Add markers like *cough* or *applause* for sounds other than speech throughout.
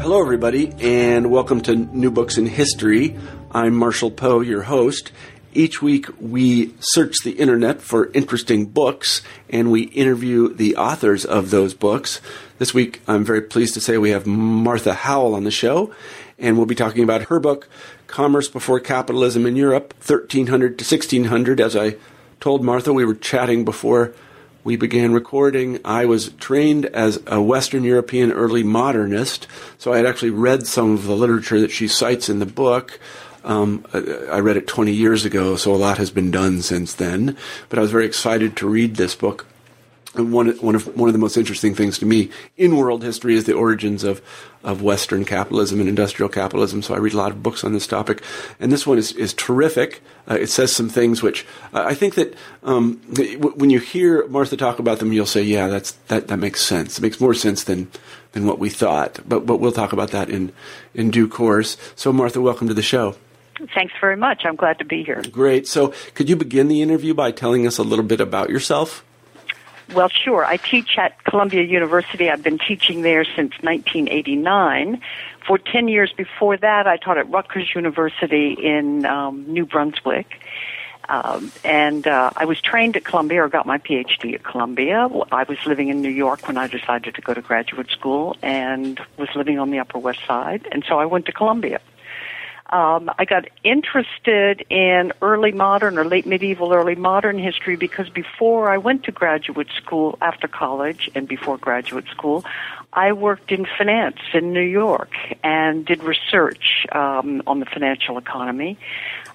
Hello, everybody, and welcome to New Books in History. I'm Marshall Poe, your host. Each week, we search the internet for interesting books and we interview the authors of those books. This week, I'm very pleased to say we have Martha Howell on the show, and we'll be talking about her book, Commerce Before Capitalism in Europe, 1300 to 1600. As I told Martha, we were chatting before we began recording, I was trained as a Western European early modernist, so I had actually read some of the literature that she cites in the book. Um, I read it 20 years ago, so a lot has been done since then. But I was very excited to read this book and one one of one of the most interesting things to me in world history is the origins of of Western capitalism and industrial capitalism. So I read a lot of books on this topic, and this one is is terrific. Uh, it says some things which uh, I think that um, when you hear Martha talk about them, you'll say, "Yeah, that's that that makes sense. It makes more sense than than what we thought." But but we'll talk about that in in due course. So Martha, welcome to the show. Thanks very much. I'm glad to be here. Great. So could you begin the interview by telling us a little bit about yourself? Well, sure. I teach at Columbia University. I've been teaching there since 1989. For 10 years before that, I taught at Rutgers University in um, New Brunswick. Um, and uh, I was trained at Columbia or got my PhD at Columbia. I was living in New York when I decided to go to graduate school and was living on the Upper West Side. And so I went to Columbia. Um, I got interested in early modern or late medieval, early modern history because before I went to graduate school, after college and before graduate school, I worked in finance in New York and did research um, on the financial economy.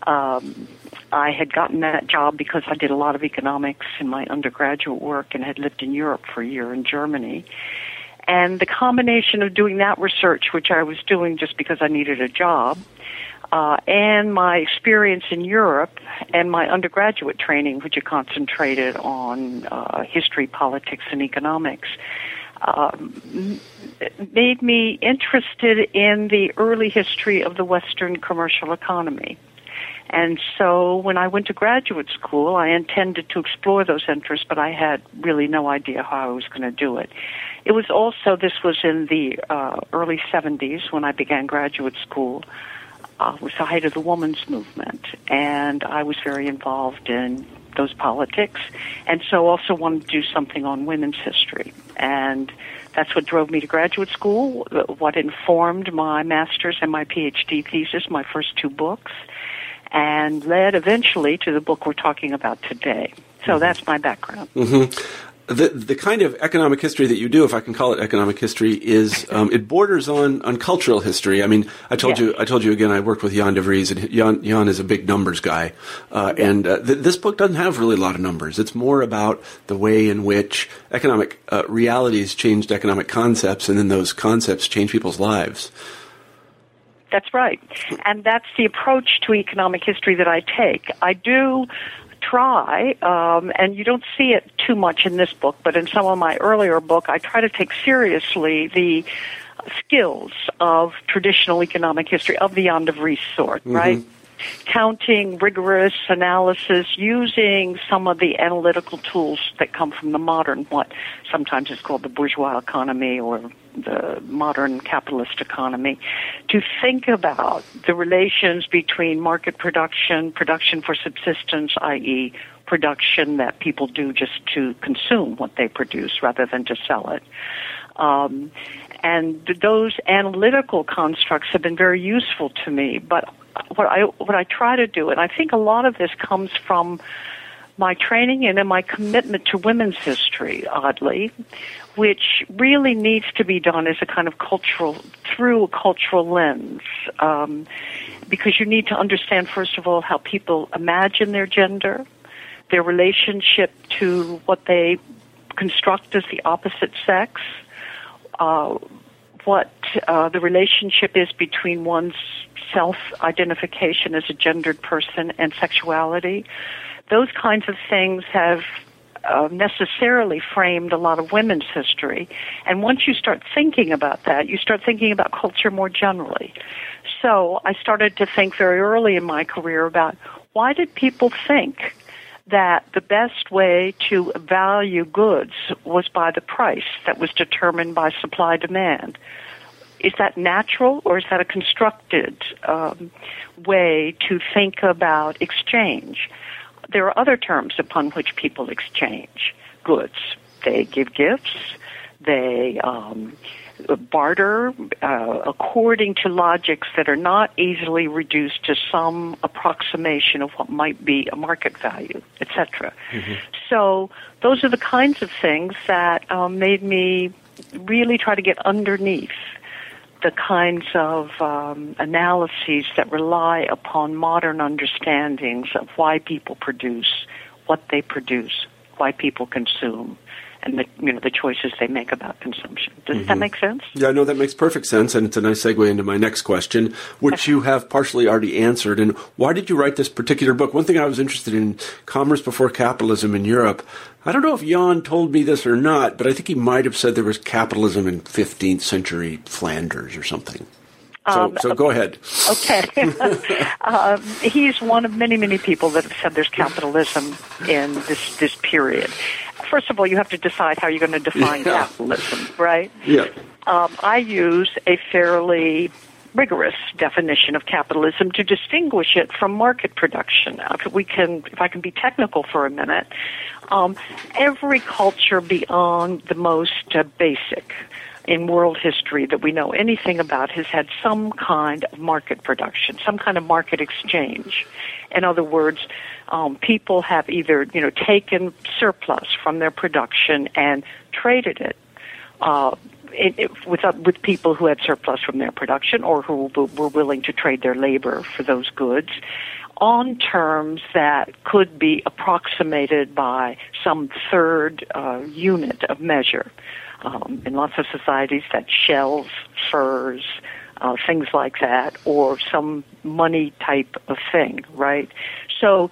Um, I had gotten that job because I did a lot of economics in my undergraduate work and had lived in Europe for a year in Germany. And the combination of doing that research, which I was doing just because I needed a job, uh, and my experience in Europe and my undergraduate training, which concentrated on uh, history, politics, and economics, um, made me interested in the early history of the Western commercial economy. And so when I went to graduate school, I intended to explore those interests, but I had really no idea how I was going to do it. It was also, this was in the uh, early 70s when I began graduate school uh, was the height of the women's movement, and I was very involved in those politics, and so also wanted to do something on women's history, and that's what drove me to graduate school. What informed my master's and my PhD thesis, my first two books, and led eventually to the book we're talking about today. So mm-hmm. that's my background. Mm-hmm the the kind of economic history that you do, if I can call it economic history, is um, it borders on, on cultural history. I mean, I told you I told you again. I worked with Jan de Vries, and Jan, Jan is a big numbers guy, uh, and uh, th- this book doesn't have really a lot of numbers. It's more about the way in which economic uh, realities changed economic concepts, and then those concepts change people's lives. That's right, and that's the approach to economic history that I take. I do try, um, and you don't see it too much in this book, but in some of my earlier book, I try to take seriously the skills of traditional economic history of the Jan de Vries sort, mm-hmm. right? Counting, rigorous analysis, using some of the analytical tools that come from the modern, what sometimes is called the bourgeois economy or the modern capitalist economy, to think about the relations between market production, production for subsistence, i.e., production that people do just to consume what they produce rather than to sell it. Um, and those analytical constructs have been very useful to me, but what I what I try to do, and I think a lot of this comes from my training and in my commitment to women's history, oddly, which really needs to be done as a kind of cultural through a cultural lens, um, because you need to understand first of all how people imagine their gender, their relationship to what they construct as the opposite sex. Uh, what uh, the relationship is between one's self identification as a gendered person and sexuality. Those kinds of things have uh, necessarily framed a lot of women's history. And once you start thinking about that, you start thinking about culture more generally. So I started to think very early in my career about why did people think that the best way to value goods was by the price that was determined by supply demand. Is that natural or is that a constructed um, way to think about exchange? There are other terms upon which people exchange goods. They give gifts. They um, barter uh, according to logics that are not easily reduced to some approximation of what might be a market value, etc. Mm-hmm. So those are the kinds of things that um, made me really try to get underneath the kinds of um, analyses that rely upon modern understandings of why people produce, what they produce, why people consume, and the you know the choices they make about consumption. Does mm-hmm. that make sense? Yeah, no, that makes perfect sense, and it's a nice segue into my next question, which you have partially already answered. And why did you write this particular book? One thing I was interested in: commerce before capitalism in Europe. I don't know if Jan told me this or not, but I think he might have said there was capitalism in 15th century Flanders or something. So, um, so go ahead. Okay. *laughs* um, he's one of many, many people that have said there's capitalism in this this period first of all, you have to decide how you're going to define yeah. capitalism, right? Yeah. Um, I use a fairly rigorous definition of capitalism to distinguish it from market production. If we can, if I can be technical for a minute, um, every culture beyond the most uh, basic in world history that we know anything about has had some kind of market production, some kind of market exchange. In other words, um, people have either you know taken surplus from their production and traded it. Uh, it, it, with uh, with people who had surplus from their production or who were willing to trade their labor for those goods on terms that could be approximated by some third uh, unit of measure. Um, in lots of societies, that shells, furs, uh, things like that, or some money type of thing, right? So,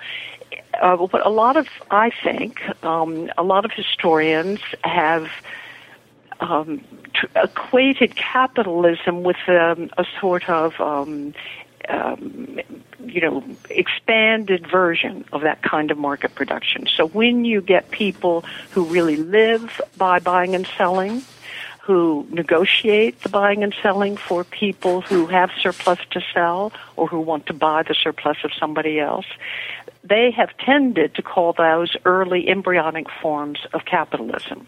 uh, what a lot of, I think, um, a lot of historians have um, equated capitalism with um, a sort of um, um, you know, expanded version of that kind of market production. So when you get people who really live by buying and selling, who negotiate the buying and selling for people who have surplus to sell or who want to buy the surplus of somebody else, they have tended to call those early embryonic forms of capitalism.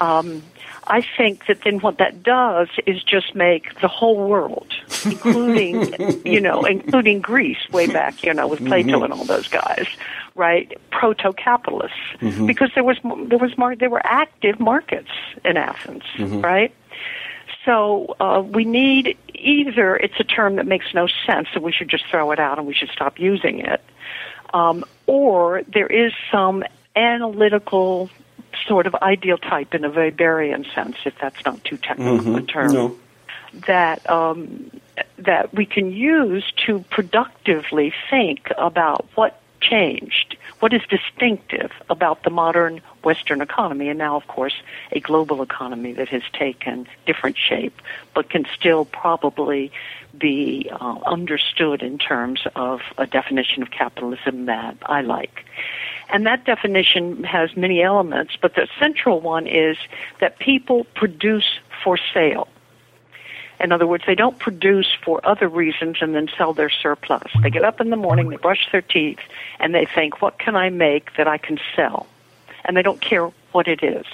Um, I think that then what that does is just make the whole world, including, *laughs* you know, including Greece way back, you know, with Plato mm-hmm. and all those guys, right? Proto-capitalists, mm-hmm. because there was there was mar- there were active markets in Athens, mm-hmm. right? So uh, we need either it's a term that makes no sense, so we should just throw it out and we should stop using it, um, or there is some analytical sort of ideal type in a Weberian sense, if that's not too technical mm-hmm. a term, no. that um, that we can use to productively think about what changed, what is distinctive about the modern Western economy, and now, of course, a global economy that has taken different shape, but can still probably be uh, understood in terms of a definition of capitalism that I like. And that definition has many elements, but the central one is that people produce for sale. In other words, they don't produce for other reasons and then sell their surplus. They get up in the morning, they brush their teeth, and they think, what can I make that I can sell? And they don't care what it is.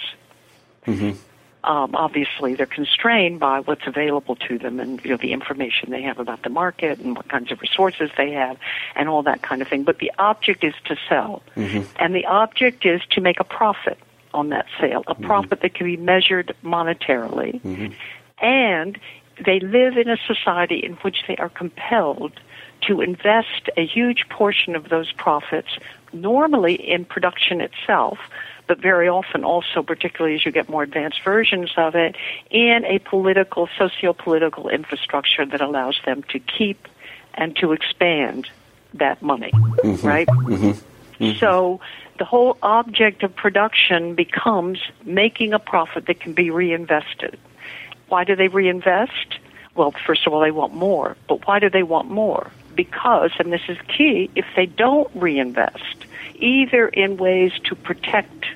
Mm-hmm um, obviously they're constrained by what's available to them and you know the information they have about the market and what kinds of resources they have and all that kind of thing. But the object is to sell, mm-hmm. and the object is to make a profit on that sale, a mm-hmm. profit that can be measured monetarily, mm-hmm. and they live in a society in which they are compelled to invest a huge portion of those profits normally in production itself, but very often also, particularly as you get more advanced versions of it, in a political, socio-political infrastructure that allows them to keep and to expand that money, mm-hmm. right? Mm-hmm. Mm-hmm. So the whole object of production becomes making a profit that can be reinvested. Why do they reinvest? Well, first of all, they want more. But why do they want more? Because, and this is key, if they don't reinvest, either in ways to protect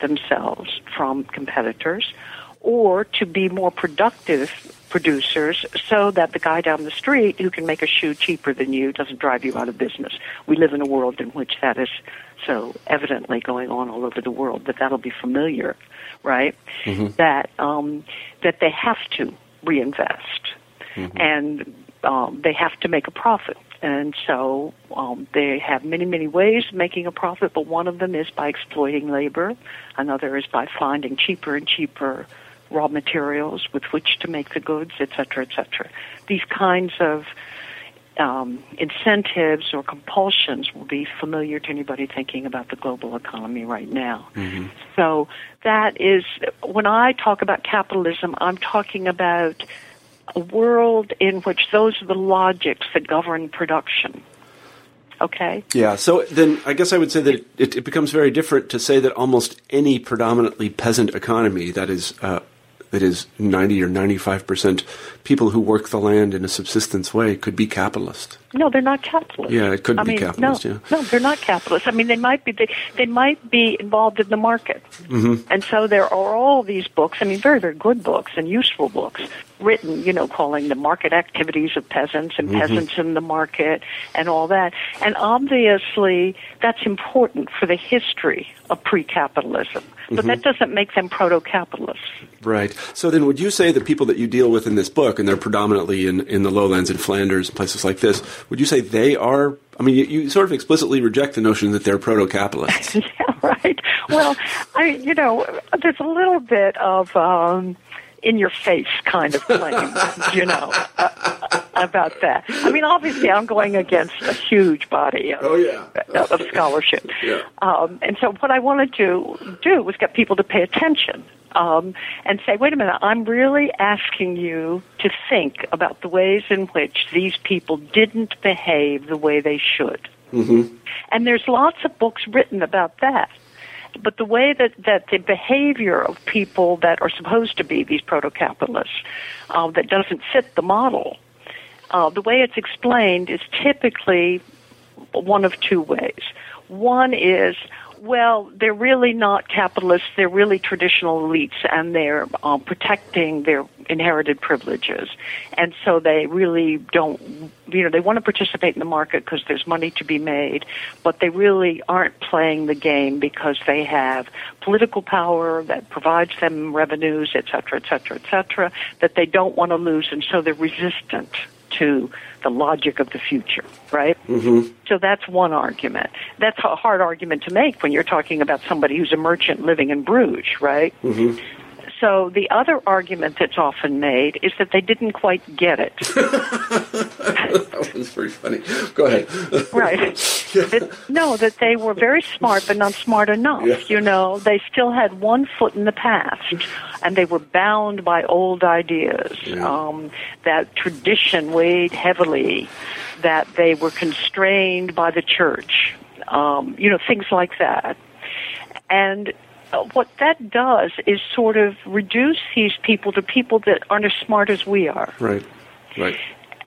themselves from competitors or to be more productive producers so that the guy down the street who can make a shoe cheaper than you doesn't drive you out of business. We live in a world in which that is so evidently going on all over the world that that'll be familiar, right? Mm-hmm. That um, that they have to reinvest mm-hmm. and um, they have to make a profit. And so um, they have many, many ways of making a profit, but one of them is by exploiting labor. Another is by finding cheaper and cheaper raw materials with which to make the goods, et cetera, et cetera. These kinds of um, incentives or compulsions will be familiar to anybody thinking about the global economy right now. Mm-hmm. So that is, when I talk about capitalism, I'm talking about a world in which those are the logics that govern production. Okay. Yeah. So then, I guess I would say that it, it becomes very different to say that almost any predominantly peasant economy that is uh, that is 90 or 95 percent people who work the land in a subsistence way could be capitalist. No, they're not capitalist. Yeah, it could I be mean, capitalist. No, yeah. no, they're not capitalist. I mean, they might be. They, they might be involved in the market, mm-hmm. and so there are all these books. I mean, very, very good books and useful books written. You know, calling the market activities of peasants and mm-hmm. peasants in the market and all that. And obviously, that's important for the history of pre-capitalism. But mm-hmm. that doesn't make them proto-capitalists. Right. So then, would you say the people that you deal with in this book, and they're predominantly in, in the lowlands in Flanders and places like this, would you say they are? I mean, you, you sort of explicitly reject the notion that they're proto-capitalists. *laughs* yeah, right. Well, I, you know, there's a little bit of. Um, in your face kind of claim, *laughs* you know, uh, about that. I mean, obviously, I'm going against a huge body of, oh, yeah. of scholarship. yeah. Um, and so, what I wanted to do was get people to pay attention um, and say, wait a minute, I'm really asking you to think about the ways in which these people didn't behave the way they should. Mm-hmm. And there's lots of books written about that but the way that, that the behavior of people that are supposed to be these proto-capitalists uh, that doesn't fit the model, uh, the way it's explained is typically one of two ways. One is well, they're really not capitalists. They're really traditional elites, and they're uh, protecting their inherited privileges. And so they really don't, you know, they want to participate in the market because there's money to be made, but they really aren't playing the game because they have political power that provides them revenues, et cetera, et cetera, et cetera, that they don't want to lose, and so they're resistant to the logic of the future, right? Mm-hmm. So that's one argument. That's a hard argument to make when you're talking about somebody who's a merchant living in Bruges, right? Mm-hmm. So the other argument that's often made is that they didn't quite get it. *laughs* that one's pretty funny. Go ahead. right. That, no, that they were very smart, but not smart enough. Yeah. You know, they still had one foot in the past, and they were bound by old ideas. Yeah. Um, that tradition weighed heavily. That they were constrained by the church. Um, you know, things like that. And what that does is sort of reduce these people to people that aren't as smart as we are. Right. Right.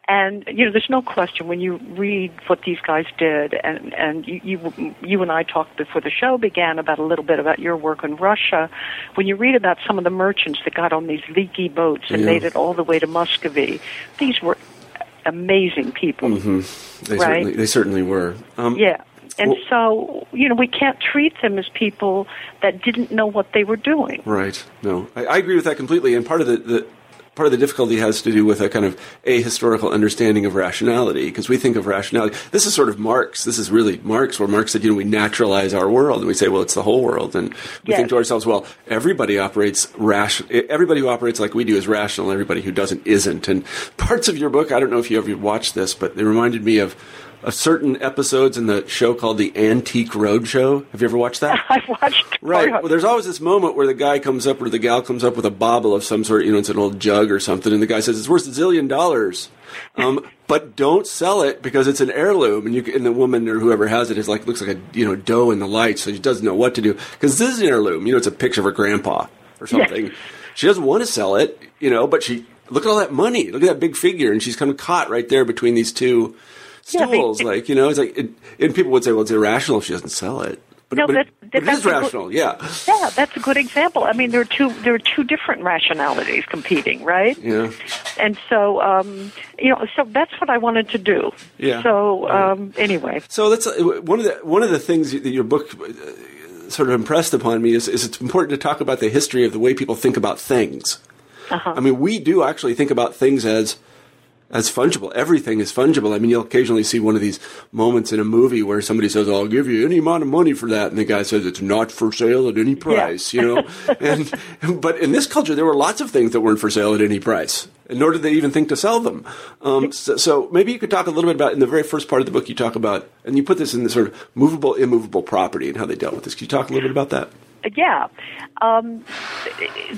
And you know, there's no question when you read what these guys did, and and you, you you and I talked before the show began about a little bit about your work in Russia. When you read about some of the merchants that got on these leaky boats and made it all the way to Muscovy, these were amazing people. Mm-hmm. They right? certainly they certainly were. Um, yeah. And well, so, you know, we can't treat them as people that didn't know what they were doing. Right. No, I, I agree with that completely. And part of the, the part of the difficulty has to do with a kind of ahistorical understanding of rationality because we think of rationality. This is sort of Marx. This is really Marx, where Marx said, you know, we naturalize our world and we say, well, it's the whole world, and we yes. think to ourselves, well, everybody operates rational. Everybody who operates like we do is rational. Everybody who doesn't isn't. And parts of your book, I don't know if you ever watched this, but they reminded me of of certain episodes in the show called the Antique Roadshow. Have you ever watched that? *laughs* I've watched. Right. Well, there's always this moment where the guy comes up or the gal comes up with a bauble of some sort. You know, it's an old jug or something, and the guy says it's worth a zillion dollars. Um, *laughs* but don't sell it because it's an heirloom, and you and the woman or whoever has it is like looks like a you know dough in the light, so she doesn't know what to do because this is an heirloom. You know, it's a picture of her grandpa or something. Yes. She doesn't want to sell it, you know, but she look at all that money, look at that big figure, and she's kind of caught right there between these two stools. Yeah, like you know, it's like, it, and people would say, well, it's irrational if she doesn't sell it. But, no, but, that, but it is rational, good, yeah. Yeah, that's a good example. I mean, there are two there are two different rationalities competing, right? Yeah. And so, um, you know, so that's what I wanted to do. Yeah. So um, anyway. So that's uh, one of the one of the things that your book uh, sort of impressed upon me is, is it's important to talk about the history of the way people think about things. Uh-huh. I mean, we do actually think about things as as fungible. Everything is fungible. I mean, you'll occasionally see one of these moments in a movie where somebody says, "I'll give you any amount of money for that," and the guy says, "It's not for sale at any price." Yeah. You know, *laughs* and but in this culture, there were lots of things that weren't for sale at any price, nor did they even think to sell them. Um, so, so, maybe you could talk a little bit about in the very first part of the book, you talk about, and you put this in the sort of movable, immovable property and how they dealt with this. Can you talk a little bit about that? Yeah. Um,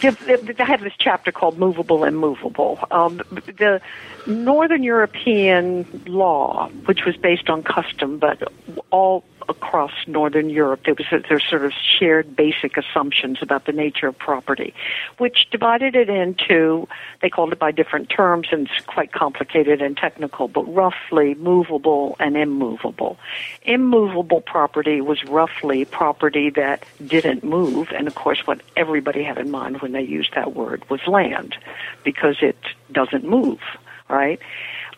I have this chapter called Movable and Movable. Um, the Northern European law, which was based on custom, but all across Northern Europe, there was there's sort of shared basic assumptions about the nature of property, which divided it into they called it by different terms, and it's quite complicated and technical, but roughly movable and immovable. Immovable property was roughly property that didn't move, and of course, what everybody had in mind when they used that word was land, because it doesn't move right?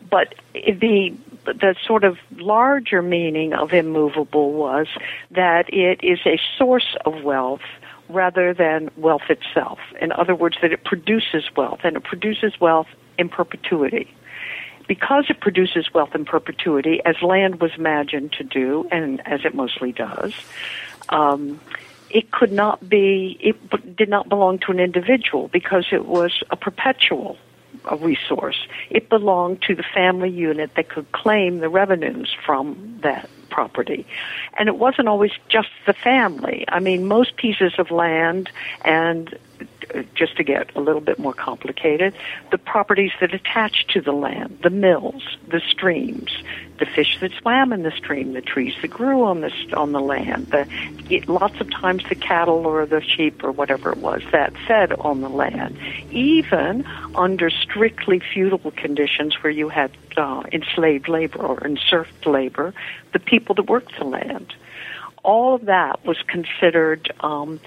But the the sort of larger meaning of immovable was that it is a source of wealth rather than wealth itself. In other words, that it produces wealth, and it produces wealth in perpetuity. Because it produces wealth in perpetuity, as land was imagined to do, and as it mostly does, um, it could not be, it did not belong to an individual because it was a perpetual a resource. It belonged to the family unit that could claim the revenues from that property. And it wasn't always just the family. I mean, most pieces of land and just to get a little bit more complicated, the properties that attach to the land, the mills, the streams, the fish that swam in the stream, the trees that grew on the on the land, the it, lots of times the cattle or the sheep or whatever it was that fed on the land, even under strictly feudal conditions where you had uh, enslaved labor or enserfed labor, the people that worked the land, all of that was considered um,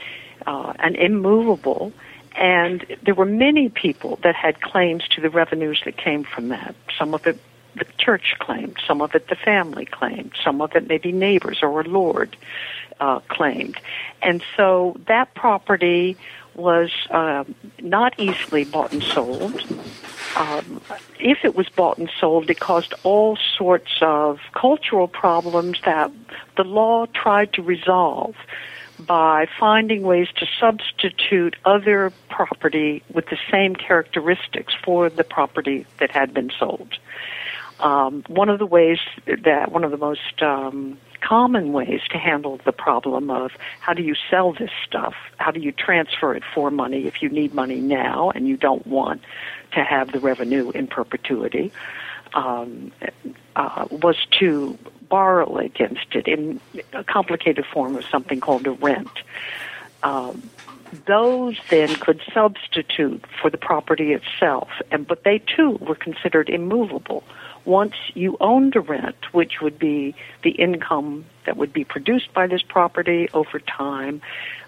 uh, an immovable and there were many people that had claims to the revenues that came from that. Some of it the church claimed, some of it the family claimed, some of it maybe neighbors or a lord uh, claimed. And so that property was uh, not easily bought and sold. Um, if it was bought and sold, it caused all sorts of cultural problems that the law tried to resolve by finding ways to substitute other property with the same characteristics for the property that had been sold. Um, one of the ways that one of the most um, common ways to handle the problem of how do you sell this stuff? How do you transfer it for money if you need money now and you don't want to have the revenue in perpetuity? Um, uh, was to borrow against it in a complicated form of something called a rent. Um, those then could substitute for the property itself, and but they too were considered immovable. Once you owned a rent, which would be the income that would be produced by this property over time,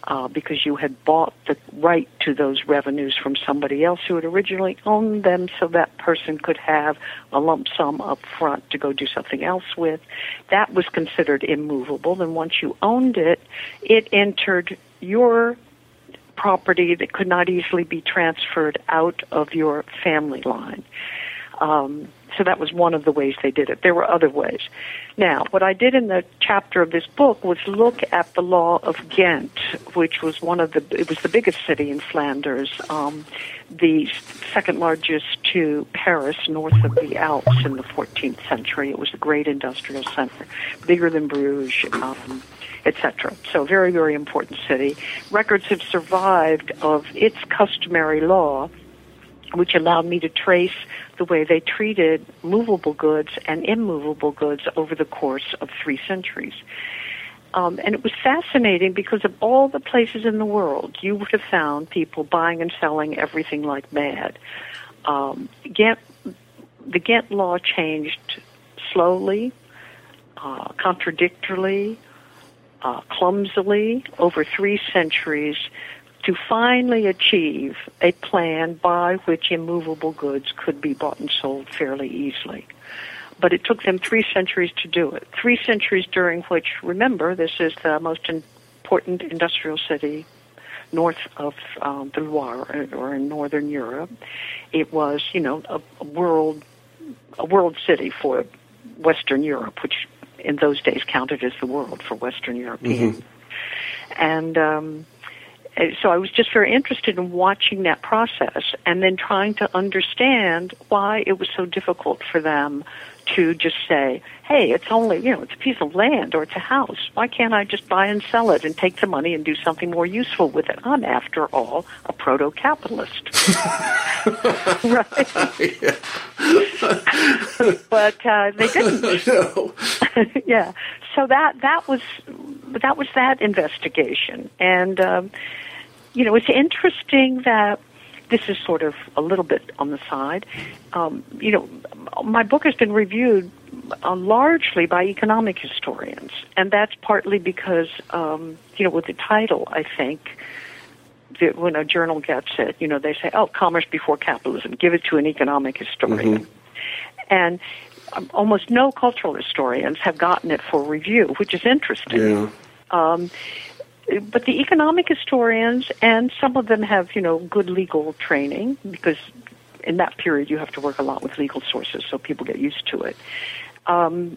uh, because you had bought the right to those revenues from somebody else who had originally owned them, so that person could have a lump sum up front to go do something else with. That was considered immovable, and once you owned it, it entered your property that could not easily be transferred out of your family line. Um, so that was one of the ways they did it. There were other ways. Now, what I did in the chapter of this book was look at the law of Ghent, which was one of the it was the biggest city in Flanders, um, the second largest to Paris, north of the Alps in the 14th century. It was a great industrial center, bigger than Bruges. Um, etc. So very, very important city. Records have survived of its customary law which allowed me to trace the way they treated movable goods and immovable goods over the course of three centuries. Um, and it was fascinating because of all the places in the world, you would have found people buying and selling everything like mad. Um, Ghent, the Ghent law changed slowly, uh, contradictorily, uh, clumsily over three centuries to finally achieve a plan by which immovable goods could be bought and sold fairly easily. But it took them three centuries to do it. Three centuries during which, remember, this is the most important industrial city north of um, the Loire or in northern Europe. It was, you know, a, a world a world city for Western Europe, which in those days counted as the world for Western Europeans. Mm-hmm. And um, so I was just very interested in watching that process and then trying to understand why it was so difficult for them to just say, hey, it's only, you know, it's a piece of land or it's a house. Why can't I just buy and sell it and take the money and do something more useful with it? I'm, after all, a proto-capitalist. *laughs* right? *laughs* but uh, they didn't. *laughs* no. yeah. So that, that was, that was that investigation. And, um, you know, it's interesting that this is sort of a little bit on the side. Um, you know, my book has been reviewed uh, largely by economic historians, and that's partly because, um, you know, with the title, I think. That when a journal gets it, you know, they say, "Oh, commerce before capitalism." Give it to an economic historian, mm-hmm. and um, almost no cultural historians have gotten it for review, which is interesting. Yeah. Um, but the economic historians, and some of them have, you know, good legal training because in that period you have to work a lot with legal sources, so people get used to it. Um,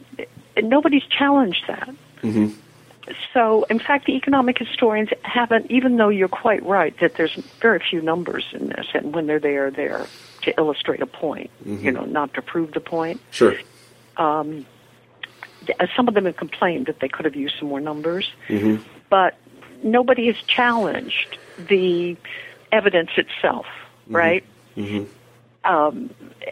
nobody's challenged that. Mm-hmm. So, in fact, the economic historians haven't, even though you're quite right that there's very few numbers in this, and when they're there, they're to illustrate a point, mm-hmm. you know, not to prove the point. Sure. Um, some of them have complained that they could have used some more numbers, mm-hmm. but nobody has challenged the evidence itself, mm-hmm. right? Mm-hmm. Um,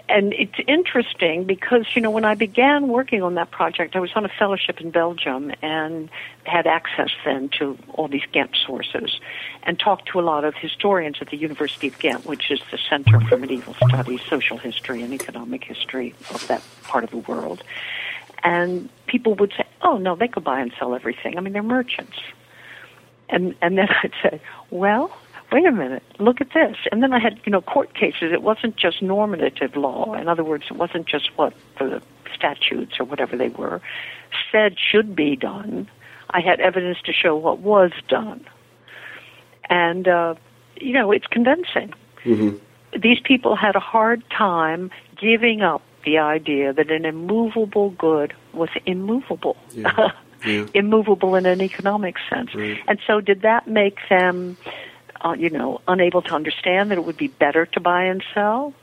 and it's interesting because you know when I began working on that project, I was on a fellowship in Belgium and had access then to all these Ghent sources, and talked to a lot of historians at the University of Ghent, which is the Center for Medieval Studies, Social History, and Economic History of that part of the world. And people would say, "Oh no, they could buy and sell everything. I mean, they're merchants." And and then *laughs* I'd say, well, wait a minute, look at this. And then I had, you know, court cases. It wasn't just normative law. In other words, it wasn't just what the statutes or whatever they were said should be done. I had evidence to show what was done. And, uh, you know, it's convincing. Mm-hmm. These people had a hard time giving up the idea that an immovable good was immovable. Yeah. *laughs* yeah. immovable in an economic sense. Right. And so, did that make them, uh, you know, unable to understand that it would be better to buy and sell?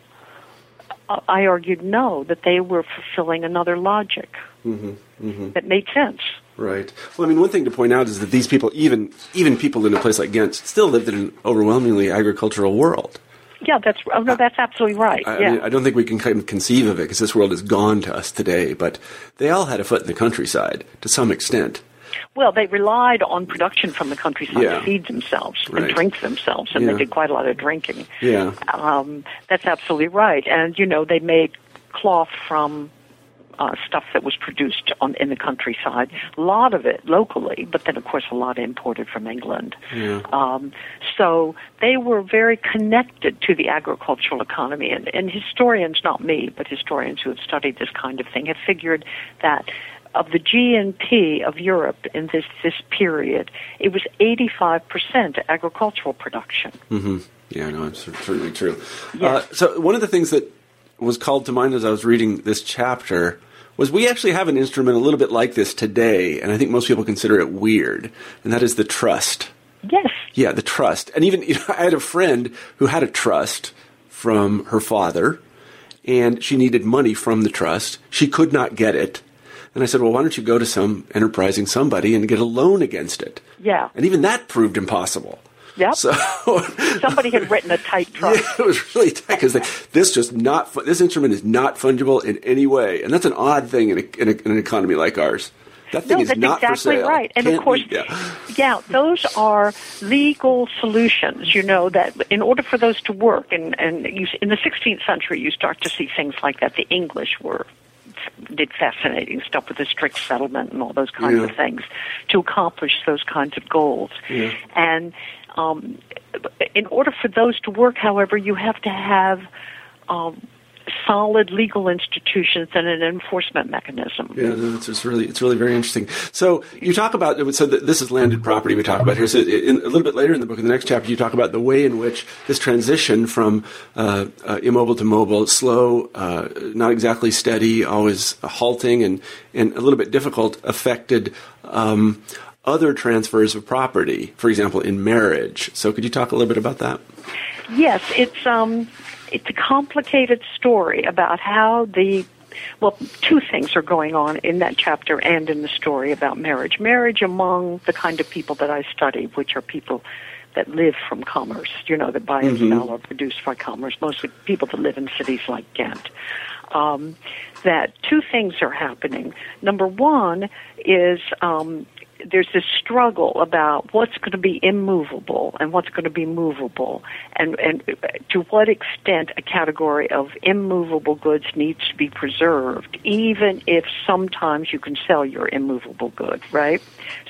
Uh, I argued no, that they were fulfilling another logic mm-hmm. Mm-hmm. that made sense. Right. Well, I mean, one thing to point out is that these people, even even people in a place like Ghent, still lived in an overwhelmingly agricultural world. Yeah, that's oh no, that's absolutely right. I, yeah. I, mean, I don't think we can kind of conceive of it because this world is gone to us today. But they all had a foot in the countryside to some extent. Well, they relied on production from the countryside Yeah. to feed themselves Right. and drink themselves, and Yeah. they did quite a lot of drinking. Yeah. Um, that's absolutely right. And you know, they made cloth from uh, stuff that was produced on in the countryside. A lot of it locally, but then of course a lot imported from England. Yeah. Um, so they were very connected to the agricultural economy, and, and historians, not me, but historians who have studied this kind of thing, have figured that of the GNP of Europe in this this period, it was 85% agricultural production. Mm-hmm. Yeah, no, it's certainly true. Yes. Uh, so one of the things that was called to mind as I was reading this chapter was we actually have an instrument a little bit like this today, and I think most people consider it weird, and that is the trust. Yes. Yeah, the trust. And even *laughs* you know, I had a friend who had a trust from her father, and she needed money from the trust. She could not get it. And I said, well, why don't you go to some enterprising somebody and get a loan against it? Yeah. And even that proved impossible. Yep. So *laughs* somebody had written a tight trust. *laughs* Yeah, it was really tight because this just not this instrument is not fungible in any way, and that's an odd thing in, a, in, a, in an economy like ours. That thing no, is that's not exactly for sale. right. And Can't of course, be, yeah. yeah, those are legal solutions. You know that in order for those to work, and and you, in the 16th century, you start to see things like that. The English were did fascinating stuff with the strict settlement and all those kinds Yeah. of things to accomplish those kinds of goals. Yeah. And um, in order for those to work, however, you have to have um, solid legal institutions and an enforcement mechanism. Yeah, it's, it's really it's really very interesting. So you talk about so this is landed property we talk about here. So in, a little bit later in the book, in the next chapter, you talk about the way in which this transition from uh, uh, immobile to mobile, slow, uh, not exactly steady, always halting, and and a little bit difficult, affected. Um, other transfers of property, for example, in marriage. So, could you talk a little bit about that? Yes, it's um, it's a complicated story about how the well, two things are going on in that chapter and in the story about marriage. Marriage among the kind of people that I study, which are people that live from commerce, you know, that buy and sell or produce for commerce, mostly people that live in cities like Ghent. Um, that two things are happening. Number one is um, there's this struggle about what's going to be immovable and what's going to be movable, and and to what extent a category of immovable goods needs to be preserved, even if sometimes you can sell your immovable good, right?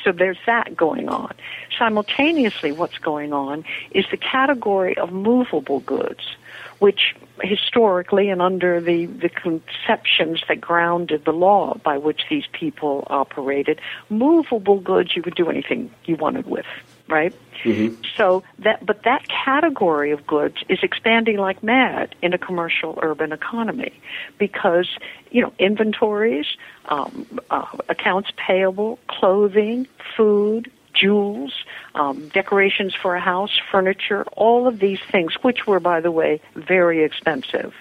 So there's that going on. Simultaneously, what's going on is the category of movable goods which historically and under the, the conceptions that grounded the law by which these people operated, movable goods you could do anything you wanted with, right? Mm-hmm. So that, but that category of goods is expanding like mad in a commercial urban economy because, you know, inventories, um, uh, accounts payable, clothing, food, jewels, um, decorations for a house, furniture, all of these things, which were, by the way, very expensive,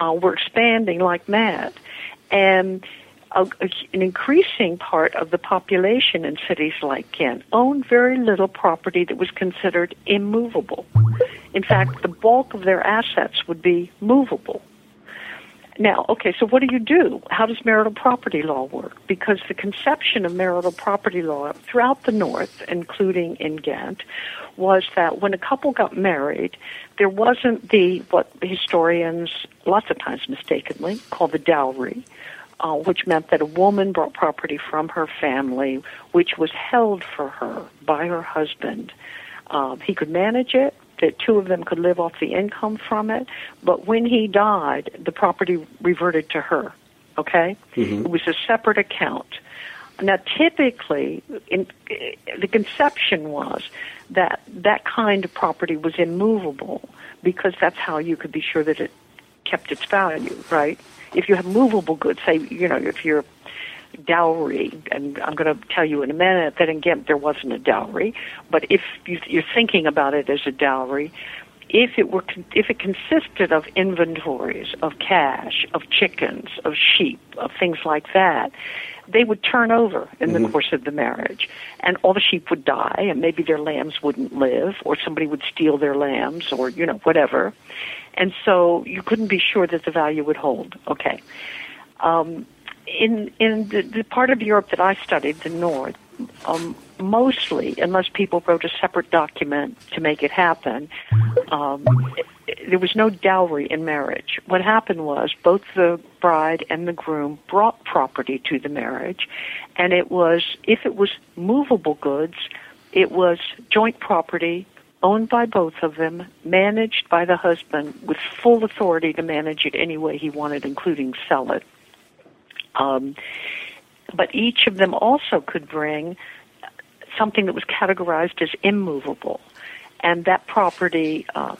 uh, were expanding like mad. And a, an increasing part of the population in cities like Ghent owned very little property that was considered immovable. In fact, the bulk of their assets would be movable. Now, okay, so what do you do? How does marital property law work? Because the conception of marital property law throughout the North, including in Ghent, was that when a couple got married, there wasn't the, what historians, lots of times mistakenly, call the dowry, uh, which meant that a woman brought property from her family, which was held for her by her husband. Um, he could manage it, the two of them could live off the income from it. But when he died, the property reverted to her. Okay, Mhm. it was a separate account. Now, typically, in, the conception was that that kind of property was immovable because that's how you could be sure that it kept its value, right? If you have movable goods, say, you know, if you're dowry, and I'm going to tell you in a minute that in Ghent there wasn't a dowry, but if you, you're thinking about it as a dowry, if it were if it consisted of inventories of cash, of chickens, of sheep, of things like that, they would turn over in the course of the marriage, and all the sheep would die, and maybe their lambs wouldn't live, or somebody would steal their lambs, or you know whatever, and so you couldn't be sure that the value would hold. Okay. Um, in in the, the part of Europe that I studied, the North, um, mostly, unless people wrote a separate document to make it happen, um, there was no dowry in marriage. What happened was both the bride and the groom brought property to the marriage, and it was if it was movable goods, it was joint property owned by both of them, managed by the husband with full authority to manage it any way he wanted, including sell it. Um, but each of them also could bring something that was categorized as immovable. And that property, uh,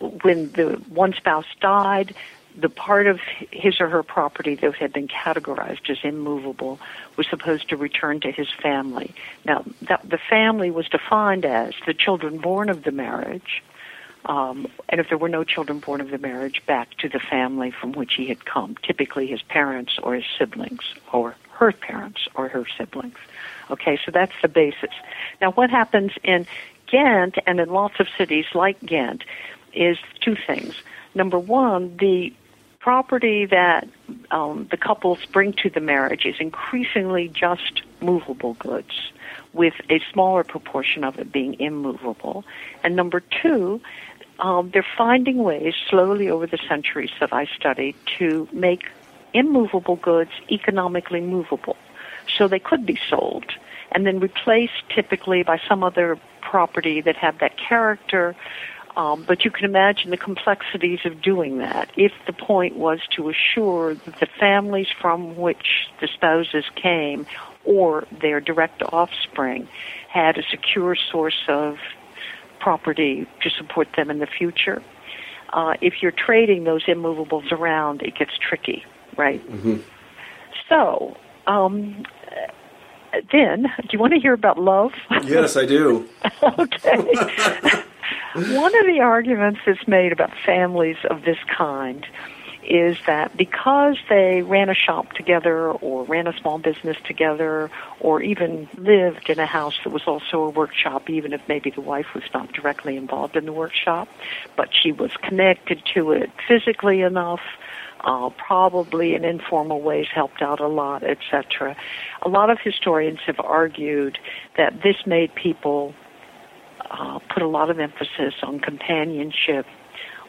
when the one spouse died, the part of his or her property that had been categorized as immovable was supposed to return to his family. Now, that, the family was defined as the children born of the marriage, um, and if there were no children born of the marriage, back to the family from which he had come, typically his parents or his siblings, or her parents or her siblings. Okay, so that's the basis. Now, what happens in Ghent and in lots of cities like Ghent is two things. Number one, the property that um, the couples bring to the marriage is increasingly just movable goods, with a smaller proportion of it being immovable. And number two, um, they're finding ways slowly over the centuries that I studied to make immovable goods economically movable. So they could be sold and then replaced typically by some other property that had that character um, but you can imagine the complexities of doing that if the point was to assure that the families from which the spouses came or their direct offspring had a secure source of property to support them in the future. Uh, if you're trading those immovables around, it gets tricky, right? Mm-hmm. So, um, then, do you want to hear about love? Yes, I do. *laughs* okay. *laughs* One of the arguments that's made about families of this kind is that because they ran a shop together or ran a small business together or even lived in a house that was also a workshop, even if maybe the wife was not directly involved in the workshop, but she was connected to it physically enough, uh, probably in informal ways helped out a lot, etc. A lot of historians have argued that this made people uh, put a lot of emphasis on companionship,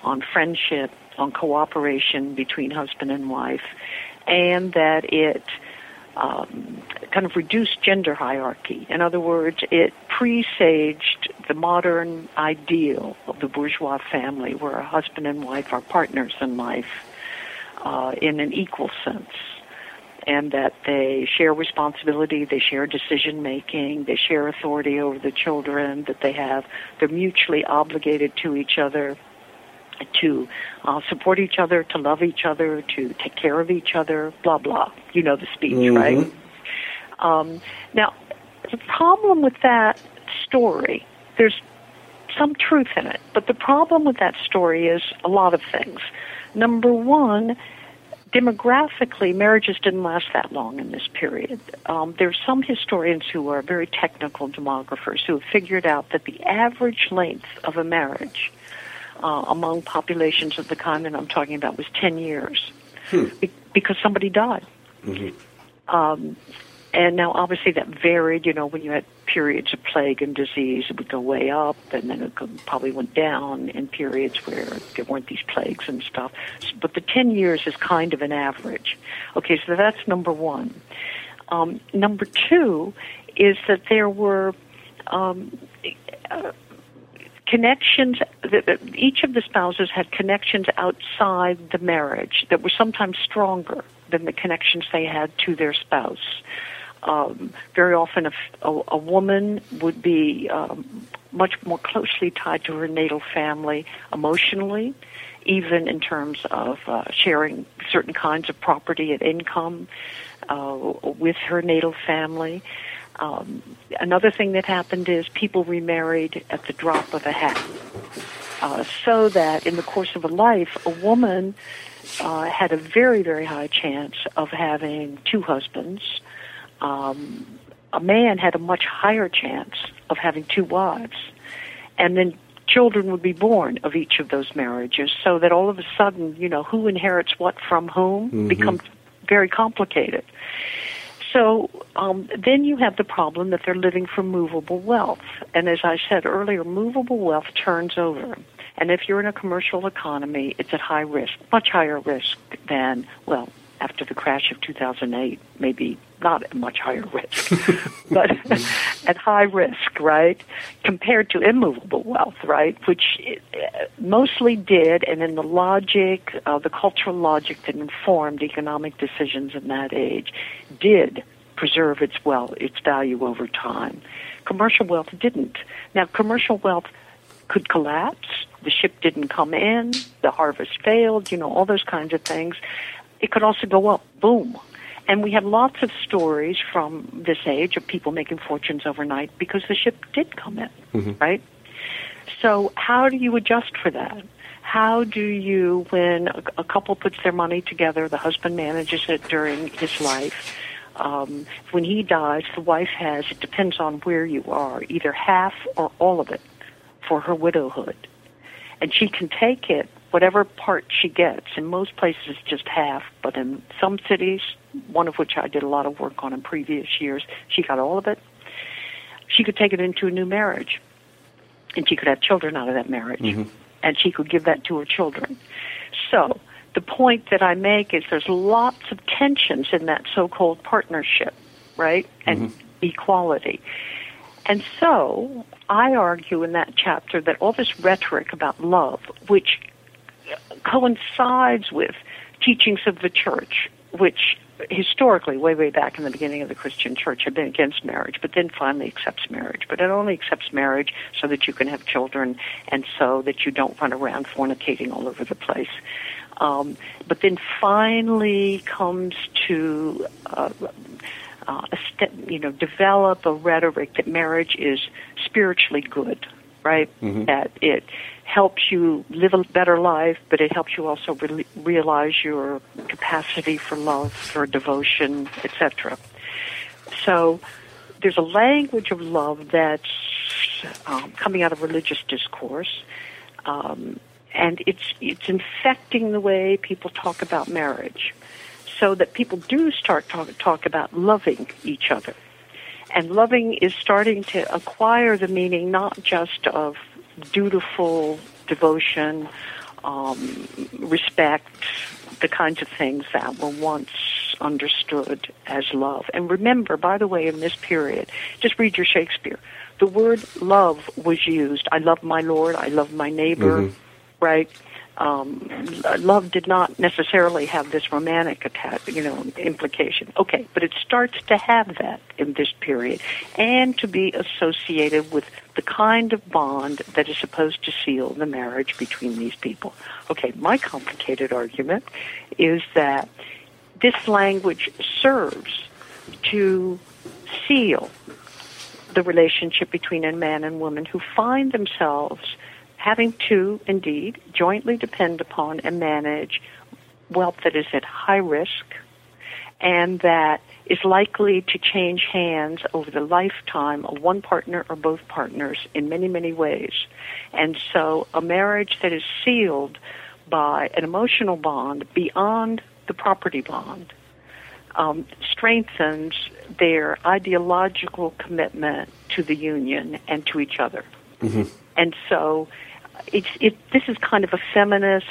on friendship, on cooperation between husband and wife, and that it um, kind of reduced gender hierarchy. In other words, it presaged the modern ideal of the bourgeois family, where a husband and wife are partners in life uh, in an equal sense and that they share responsibility, they share decision making, they share authority over the children that they have. They're mutually obligated to each other to uh, support each other, to love each other, to take care of each other, blah, blah. You know the speech, mm-hmm. right? Um, now, the problem with that story, there's some truth in it, but the problem with that story is a lot of things. Number one, demographically, marriages didn't last that long in this period. Um, there's some historians who are very technical demographers who have figured out that the average length of a marriage uh, among populations of the kind that I'm talking about was 10 years hmm. be- because somebody died. Mm-hmm. Um, and now, obviously, that varied. You know, when you had periods of plague and disease, it would go way up, and then it probably went down in periods where there weren't these plagues and stuff. But the 10 years is kind of an average. Okay, so that's number one. Um, number two is that there were um, uh, connections, each of the spouses had connections outside the marriage that were sometimes stronger than the connections they had to their spouse. Um, very often, a, a, a, woman would be um, much more closely tied to her natal family emotionally, even in terms of uh, sharing certain kinds of property and income uh, with her natal family. Um, another thing that happened is people remarried at the drop of a hat. Uh, so that in the course of a life, a woman uh, had a very, very high chance of having two husbands um, a man had a much higher chance of having two wives. And then children would be born of each of those marriages, so that all of a sudden, you know, who inherits what from whom mm-hmm. becomes very complicated. So um, then you have the problem that they're living from movable wealth. And as I said earlier, movable wealth turns over. And if you're in a commercial economy, it's at high risk, much higher risk than, well, after the crash of 2008, maybe not at much higher *laughs* risk, *laughs* but *laughs* at high risk, right? Compared to immovable wealth, right? Which uh, mostly did, and in the logic, uh, the cultural logic that informed economic decisions in that age, did preserve its wealth, its value over time. Commercial wealth didn't. Now, commercial wealth could collapse. The ship didn't come in. The harvest failed. You know, all those kinds of things. It could also go up. Boom. And we have lots of stories from this age of people making fortunes overnight because the ship did come in, mm-hmm. right? So, how do you adjust for that? How do you, when a, a couple puts their money together, the husband manages it during his life, um, when he dies, the wife has, it depends on where you are, either half or all of it for her widowhood. And she can take it, whatever part she gets. In most places, it's just half, but in some cities, one of which I did a lot of work on in previous years, she got all of it. She could take it into a new marriage, and she could have children out of that marriage, mm-hmm. and she could give that to her children. So, the point that I make is there's lots of tensions in that so-called partnership, right? And mm-hmm. equality. And so I argue in that chapter that all this rhetoric about love, which coincides with teachings of the church, which historically, way, way back in the beginning of the Christian church, had been against marriage, but then finally accepts marriage. But it only accepts marriage so that you can have children and so that you don't run around fornicating all over the place. Um, but then finally comes to uh, uh, you know, develop a rhetoric that marriage is spiritually good, right? Mm-hmm. That it helps you live a better life, but it helps you also re- realize your capacity for love, for devotion, etc. So there's a language of love that's um, coming out of religious discourse. Um, and it's it's infecting the way people talk about marriage, so that people do start talk talk about loving each other, and loving is starting to acquire the meaning not just of dutiful devotion, um, respect, the kinds of things that were once understood as love. And remember, by the way, in this period, just read your Shakespeare. The word love was used. I love my Lord. I love my neighbor. Mm-hmm right? Um, love did not necessarily have this romantic attack, you know, implication. Okay, but it starts to have that in this period, and to be associated with the kind of bond that is supposed to seal the marriage between these people. Okay, my complicated argument is that this language serves to seal the relationship between a man and woman who find themselves having to indeed jointly depend upon and manage wealth that is at high risk and that is likely to change hands over the lifetime of one partner or both partners in many, many ways. And so a marriage that is sealed by an emotional bond beyond the property bond um, strengthens their ideological commitment to the union and to each other. Mm-hmm. And so it's it. This is kind of a feminist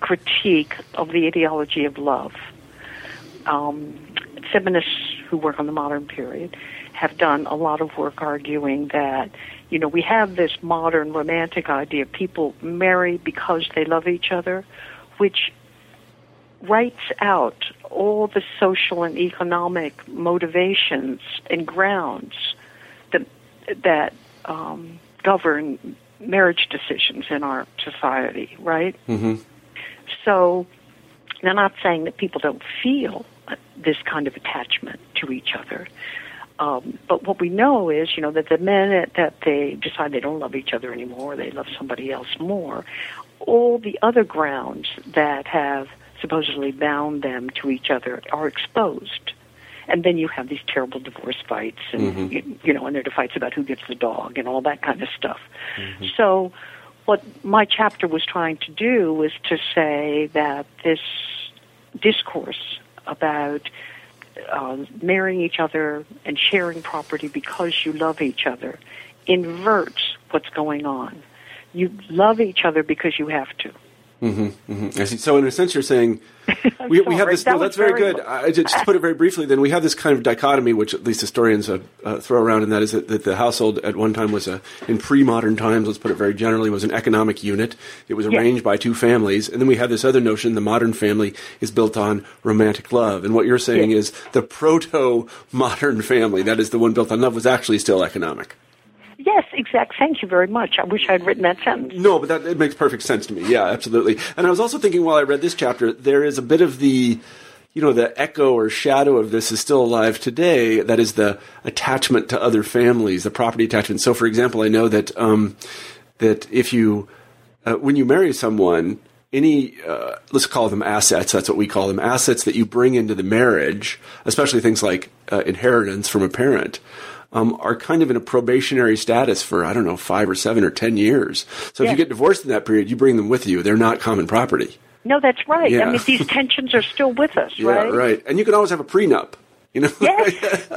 critique of the ideology of love. Um, feminists who work on the modern period have done a lot of work arguing that you know we have this modern romantic idea people marry because they love each other, which writes out all the social and economic motivations and grounds that that um, govern marriage decisions in our society, right? Mm-hmm. So, I'm not saying that people don't feel this kind of attachment to each other. Um, but what we know is, you know, that the minute that they decide they don't love each other anymore, they love somebody else more, all the other grounds that have supposedly bound them to each other are exposed and then you have these terrible divorce fights, and mm-hmm. you, you know, and there are fights about who gets the dog and all that kind of stuff. Mm-hmm. So, what my chapter was trying to do was to say that this discourse about uh, marrying each other and sharing property because you love each other inverts what's going on. You love each other because you have to. Mm-hmm, mm-hmm. So in a sense, you're saying *laughs* we, we have this. That no, that's very, very good. I, just to put it very briefly, then we have this kind of dichotomy, which at least historians uh, uh, throw around, and that is that, that, the household at one time was a, in pre-modern times, let's put it very generally, was an economic unit. It was arranged yes. by two families, and then we have this other notion: the modern family is built on romantic love. And what you're saying yes. is the proto-modern family, that is the one built on love, was actually still economic. Yes, exact. Thank you very much. I wish I had written that sentence. No, but that it makes perfect sense to me. Yeah, absolutely. And I was also thinking while I read this chapter, there is a bit of the, you know, the echo or shadow of this is still alive today. That is the attachment to other families, the property attachment. So, for example, I know that um, that if you uh, when you marry someone, any uh, let's call them assets. That's what we call them. Assets that you bring into the marriage, especially things like uh, inheritance from a parent. Um, are kind of in a probationary status for I don't know five or seven or ten years. So if you get divorced in that period, you bring them with you. They're not common property. No, that's right. Yeah. I mean, these tensions are still with us, *laughs* Yeah, right? right. And you can always have a prenup. *laughs* You know, Yes.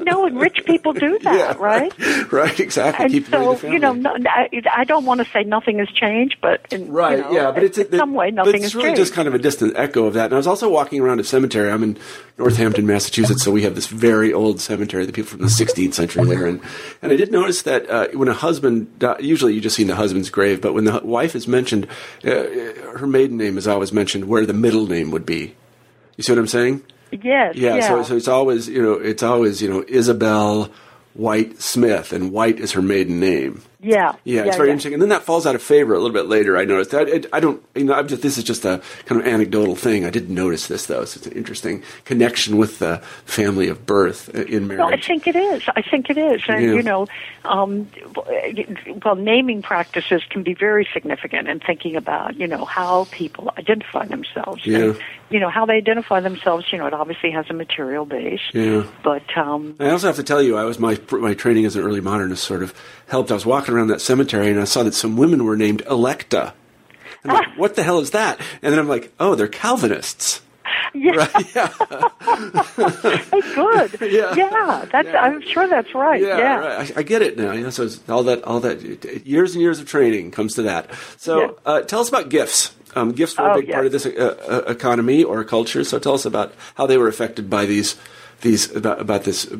*laughs* no, and rich people do that, Yeah, right? right, *laughs* exactly. And Keep so, you know, no, I, I don't want to say nothing has changed, but in, you Right, know, yeah, but it's in it- some way nothing it's has really changed. just kind of a distant echo of that. And I was also walking around a cemetery. I'm in Northampton, Massachusetts, so we have this very old cemetery. The people from the 16th century there, and and I did notice that uh, when a husband, di- usually you just see the husband's grave, but when the wife is mentioned, uh, her maiden name is always mentioned where the middle name would be. You see what I'm saying? Yes, Yeah, yeah. So, so it's always you know it's always you know Isabel White Smith, and White is her maiden name. yeah, Yeah, it's very yeah. interesting. And then that falls out of favor a little bit later. I noticed that. It, I don't, you know, I'm just, this is just a kind of anecdotal thing. I didn't notice this though. So it's an interesting connection with the family of birth uh, in No, I think it is. I think it is. And, Yeah. you know, um, well, naming practices can be very significant in thinking about, you know, how people identify themselves. Yeah. And, you know, how they identify themselves, you know, it obviously has a material base. Yeah. But, um, I also have to tell you, I was my my training as an early modernist sort of helped. I was walking around that cemetery and I saw that some women were named Electa. Like, *laughs* what the hell is that? And then I'm like, oh, they're Calvinists. *laughs* yeah, Right? Yeah. *laughs* good. *laughs* Yeah. yeah, that's, Yeah. I'm sure that's right. Yeah, Yeah. right. I, I get it now. Yeah, so it's all that, all that, years and years of training comes to that. So, uh, tell us about gifts. Um, gifts were a Oh, big yeah. part of this uh, uh, economy or culture. So, tell us about how they were affected by these, these about, about this. Uh,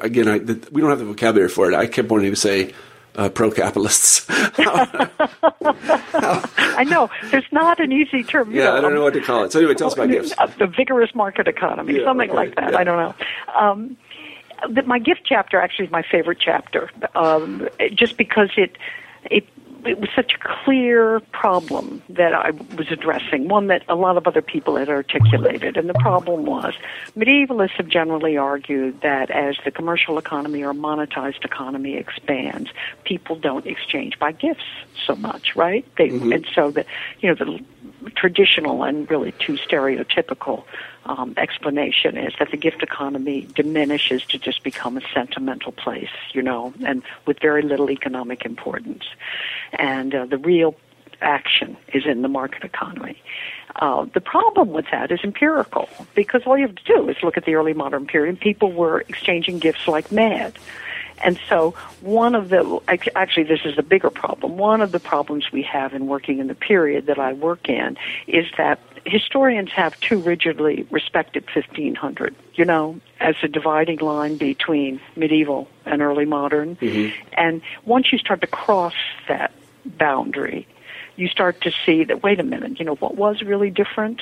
again, I, we don't have the vocabulary for it. I kept wanting to say uh, pro-capitalists. *laughs* I know. There's not an easy term. yeah, I don't um, know what to call it. So, anyway, tell us about gifts. Uh, the vigorous market economy, Yeah, something okay, like that. yeah. I don't know. Um, my gift chapter actually is my favorite chapter, um, just because it it it was such a clear problem that I was addressing, one that a lot of other people had articulated. And the problem was medievalists have generally argued that as the commercial economy or monetized economy expands, people don't exchange by gifts so much, right? They, mm-hmm. And so the, you know, the traditional and really too stereotypical um, explanation is that the gift economy diminishes to just become a sentimental place, you know, and with very little economic importance. And uh, the real action is in the market economy. Uh, the problem with that is empirical because all you have to do is look at the early modern period. People were exchanging gifts like mad. And so, one of the actually, this is the bigger problem. One of the problems we have in working in the period that I work in is that historians have too rigidly respected 1500, you know, as a dividing line between medieval and early modern. Mm-hmm. And once you start to cross that boundary, you start to see that, wait a minute, you know, what was really different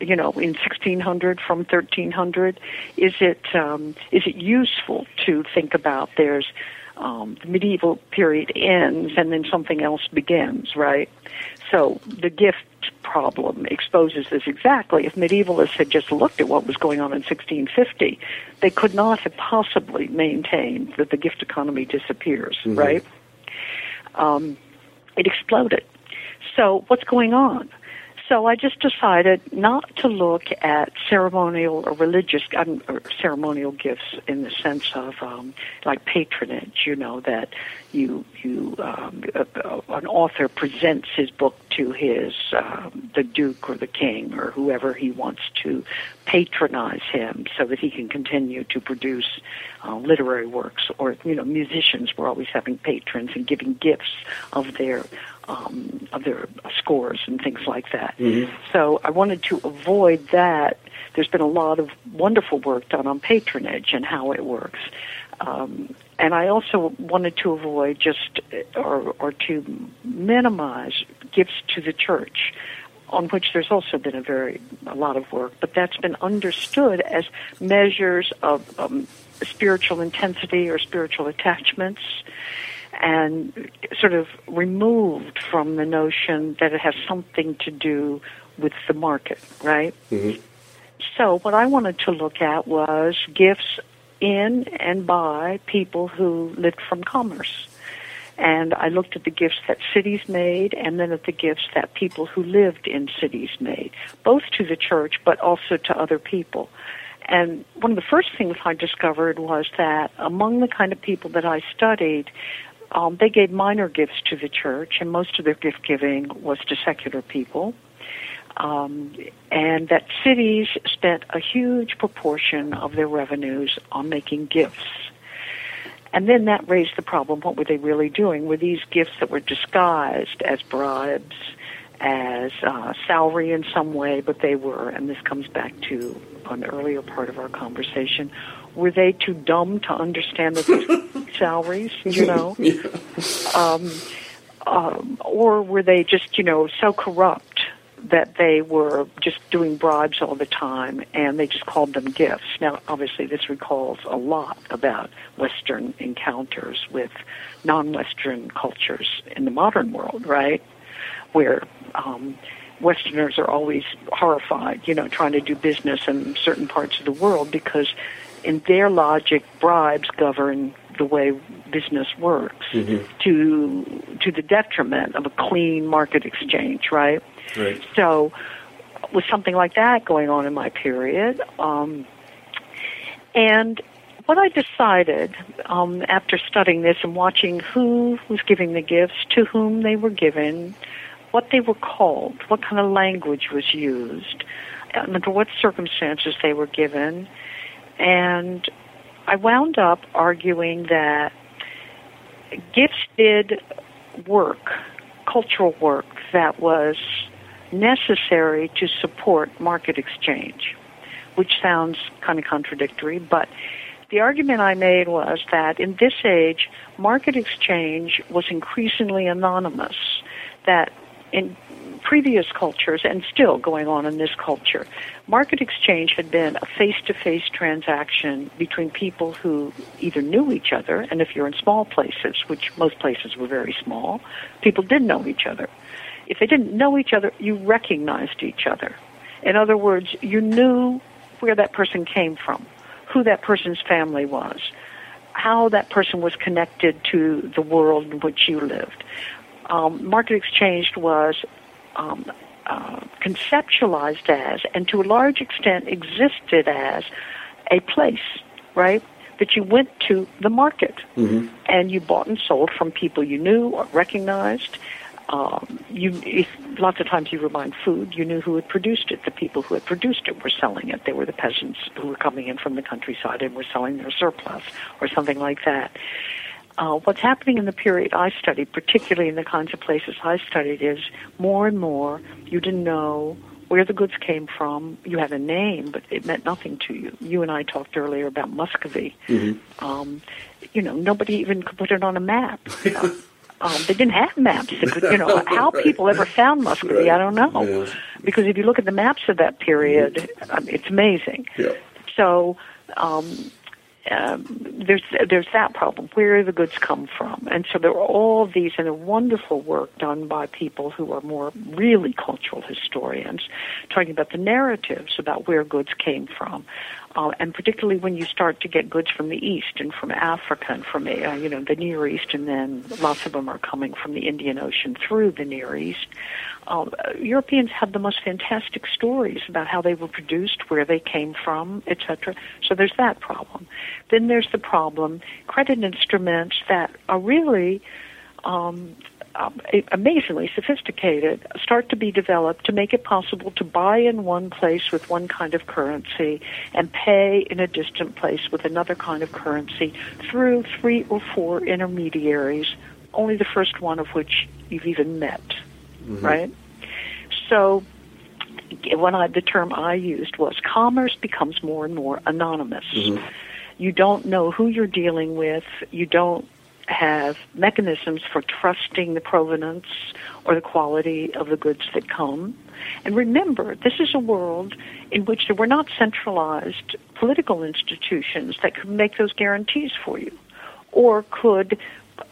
you know, in 1600 from 1300? Is it um, is it useful to think about there's um, the medieval period ends and then something else begins, right? So the gift problem exposes this exactly. If medievalists had just looked at what was going on in 1650, they could not have possibly maintained that the gift economy disappears, right? Um, it exploded. So what's going on? So I just decided not to look at ceremonial or religious um, or ceremonial gifts in the sense of um, like patronage. You know that you you um, uh, uh, an author presents his book to his um, the duke or the king or whoever he wants to patronize him so that he can continue to produce uh, literary works. Or you know musicians were always having patrons and giving gifts of their um, of their scores and things like that. So I wanted to avoid that. There's been a lot of wonderful work done on patronage and how it works. Um, and I also wanted to avoid just or, or to minimize gifts to the church, on which there's also been a very a lot of work, but that's been understood as measures of um, spiritual intensity or spiritual attachments and sort of removed from the notion that it has something to do with the market, right? Mm-hmm. So, what I wanted to look at was gifts in and by people who lived from commerce. And I looked at the gifts that cities made and then at the gifts that people who lived in cities made, both to the church but also to other people. And one of the first things I discovered was that among the kind of people that I studied, um, they gave minor gifts to the church, and most of their gift giving was to secular people. Um, and that cities spent a huge proportion of their revenues on making gifts. And then that raised the problem what were they really doing? Were these gifts that were disguised as bribes, as uh, salary in some way, but they were, and this comes back to an earlier part of our conversation, were they too dumb to understand that these *laughs* salaries, you know? *laughs* yeah. um, um, or were they just, you know, so corrupt that they were just doing bribes all the time and they just called them gifts? Now, obviously, this recalls a lot about Western encounters with non Western cultures in the modern world, right? Where um, Westerners are always horrified, you know, trying to do business in certain parts of the world because, in their logic, bribes govern the way business works Mhm. to to the detriment of a clean market exchange, right? Right. So, with something like that going on in my period, um, and what I decided um, after studying this and watching who was giving the gifts, to whom they were given, what they were called, what kind of language was used, under what circumstances they were given, and I wound up arguing that gifts did work, cultural work that was necessary to support market exchange, which sounds kind of contradictory, but the argument I made was that in this age, market exchange was increasingly anonymous, that in previous cultures and still going on in this culture, market exchange had been a face to face transaction between people who either knew each other, and if you're in small places, which most places were very small, people did know each other. If they didn't know each other, you recognized each other. In other words, you knew where that person came from, who that person's family was, how that person was connected to the world in which you lived. Um, market exchange was um, uh, conceptualized as, and to a large extent existed as, a place, right? That you went to the market Mhm. and you bought and sold from people you knew or recognized. Um, you, if, lots of times you were buying food, you knew who had produced it. The people who had produced it were selling it. They were the peasants who were coming in from the countryside and were selling their surplus or something like that. Uh, what's happening in the period I studied, particularly in the kinds of places I studied, is more and more you didn't know where the goods came from. You had a name, but it meant nothing to you. You and I talked earlier about Muscovy. Mhm. Um, you know, nobody even could put it on a map. Uh, *laughs* um, they didn't have maps. That could, you know, *laughs* how Right. people ever found Muscovy, I don't know. Yeah. Because if you look at the maps of that period, um, it's amazing. Yeah. So um, um, there's there's that problem. Where do the goods come from? And so there are all these and a wonderful work done by people who are more really cultural historians, talking about the narratives about where goods came from. Uh, and particularly when you start to get goods from the East and from Africa and from uh, you know the Near East, and then lots of them are coming from the Indian Ocean through the Near East. Um, Europeans have the most fantastic stories about how they were produced, where they came from, etc. So there's that problem. Then there's the problem credit instruments that are really um, um, amazingly sophisticated start to be developed to make it possible to buy in one place with one kind of currency and pay in a distant place with another kind of currency through three or four intermediaries, only the first one of which you've even met, Mm-hmm. right? So when I, the term I used was commerce becomes more and more anonymous. Mm-hmm. You don't know who you're dealing with. You don't have mechanisms for trusting the provenance or the quality of the goods that come. And remember, this is a world in which there were not centralized political institutions that could make those guarantees for you or could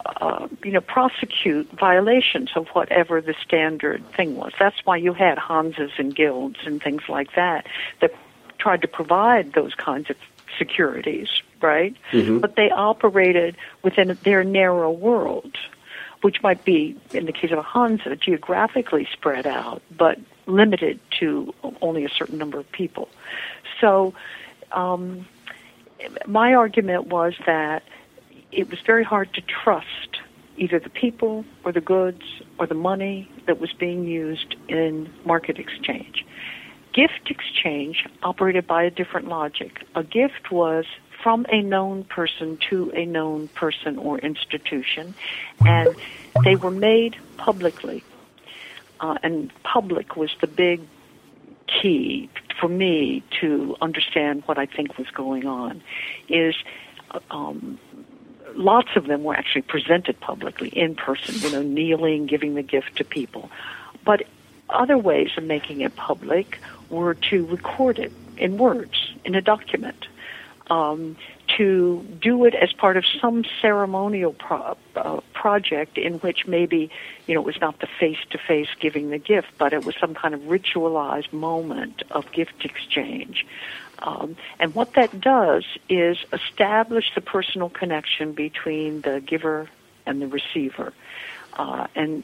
uh, you know, prosecute violations of whatever the standard thing was. That's why you had Hansas and guilds and things like that that tried to provide those kinds of securities, right? Mm-hmm. But they operated within their narrow world, which might be, in the case of a Hansa, geographically spread out, but limited to only a certain number of people. So, um, my argument was that it was very hard to trust either the people or the goods or the money that was being used in market exchange. Gift exchange operated by a different logic. A gift was from a known person to a known person or institution, and they were made publicly. Uh, and public was the big key for me to understand what I think was going on. Is uh, um, lots of them were actually presented publicly in person, you know, kneeling, giving the gift to people. But other ways of making it public were to record it in words, in a document, um, to do it as part of some ceremonial pro- uh, project in which maybe, you know, it was not the face-to-face giving the gift, but it was some kind of ritualized moment of gift exchange. Um, and what that does is establish the personal connection between the giver and the receiver. Uh, and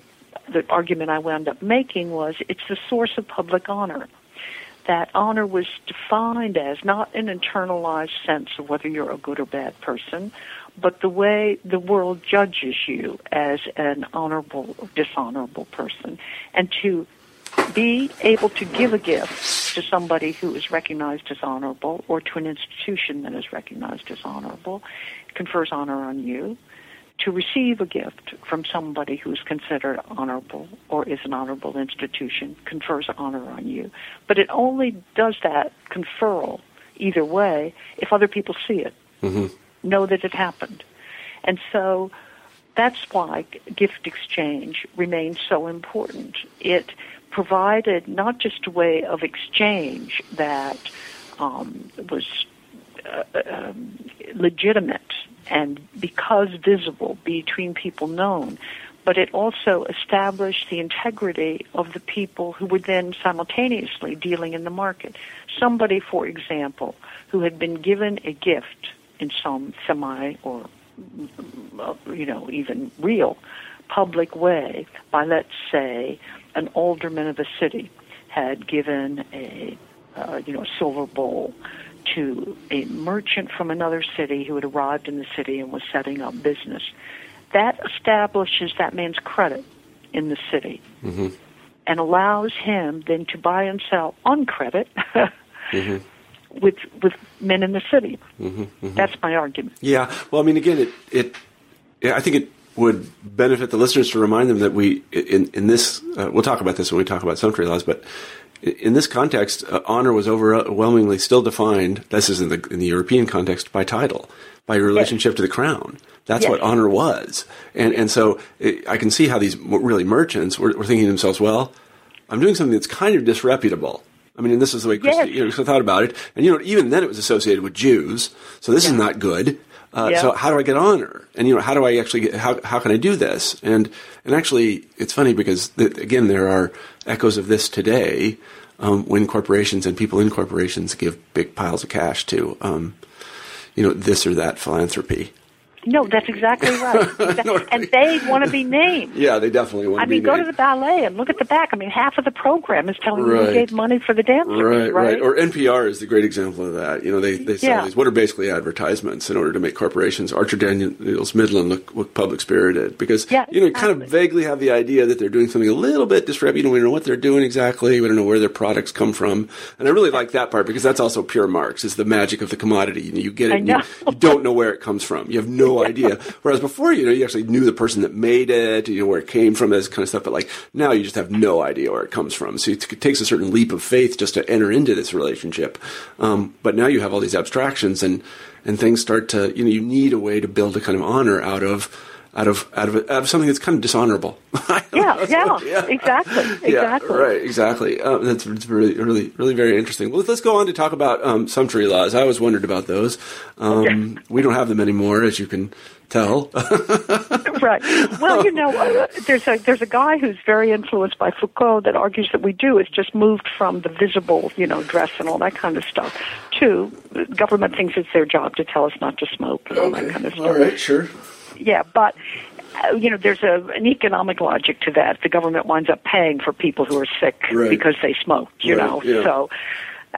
the argument I wound up making was it's the source of public honor. That honor was defined as not an internalized sense of whether you're a good or bad person, but the way the world judges you as an honorable or dishonorable person. And to be able to give a gift to somebody who is recognized as honorable or to an institution that is recognized as honorable confers honor on you. To receive a gift from somebody who is considered honorable or is an honorable institution confers honor on you. But it only does that conferral either way if other people see it, mm-hmm. know that it happened. And so that's why gift exchange remains so important. It provided not just a way of exchange that um, was uh, um, legitimate and because visible between people known, but it also established the integrity of the people who were then simultaneously dealing in the market. Somebody, for example, who had been given a gift in some semi or you know even real public way by let's say an alderman of a city had given a uh, you know a silver bowl to a merchant from another city who had arrived in the city and was setting up business. That establishes that man's credit in the city mm-hmm. and allows him then to buy and sell on credit *laughs* mm-hmm. With with men in the city. Mm-hmm, mm-hmm. That's my argument. Yeah. Well, I mean, again, it it yeah, I think it would benefit the listeners to remind them that we in in this uh, we'll talk about this when we talk about sumptuary laws, but in this context, uh, honor was overwhelmingly still defined. This is in the in the European context by title, by your relationship yes. to the crown. That's yes. what honor was, and and so it, I can see how these really merchants were, were, thinking to themselves, well, I'm doing something that's kind of disreputable. I mean, and this is the way Christy, yes. you know, thought about it. And you know, even then it was associated with Jews, so this yeah. is not good. Uh, yeah. So how do I get honor? And you know, how do I actually get, how how can I do this? And and actually, it's funny because th- again, there are echoes of this today um, when corporations and people in corporations give big piles of cash to um, you know this or that philanthropy. No, that's exactly right. *laughs* and they want to be named. Yeah, they definitely want to be named. I to mean, go to the ballet and look at the back. I mean, half of the program is telling right. you who gave money for the dancers. Right, right, right. Or NPR is the great example of that. You know, they, they sell yeah. these, what are basically advertisements in order to make corporations, Archer Daniels Midland, look, look public spirited. Because, yeah, you know, you kind of vaguely have the idea that they're doing something a little bit disreputable. We don't know what they're doing exactly. We don't know where their products come from. And I really like that part because that's also pure Marx, is the magic of the commodity. You, know, you get it, you, you, don't know where it comes from. You have no idea. Whereas before, you know, you actually knew the person that made it, you know, where it came from, this kind of stuff. But like now, you just have no idea where it comes from. So it, takes a certain leap of faith just to enter into this relationship. Um, but now you have all these abstractions, and and things start to, you know, you need a way to build a kind of honor out of out of out of out of something that's kind of dishonorable. *laughs* yeah, yeah, *laughs* yeah, exactly, *laughs* exactly. Yeah, right, exactly. Um, that's, really, really, really very interesting. Well, let's go on to talk about um, sumptuary laws. I always wondered about those. Um, we don't have them anymore, as you can tell. right. Well, you know, uh, there's a there's a guy who's very influenced by Foucault that argues that we do. It's just moved from the visible, you know, dress and all that kind of stuff, to government thinks it's their job to tell us not to smoke and all that kind of stuff. All right, sure. Yeah, but uh, you know, there's a, an economic logic to that. The government winds up paying for people who are sick Right. because they smoke. You Right, know, yeah. so.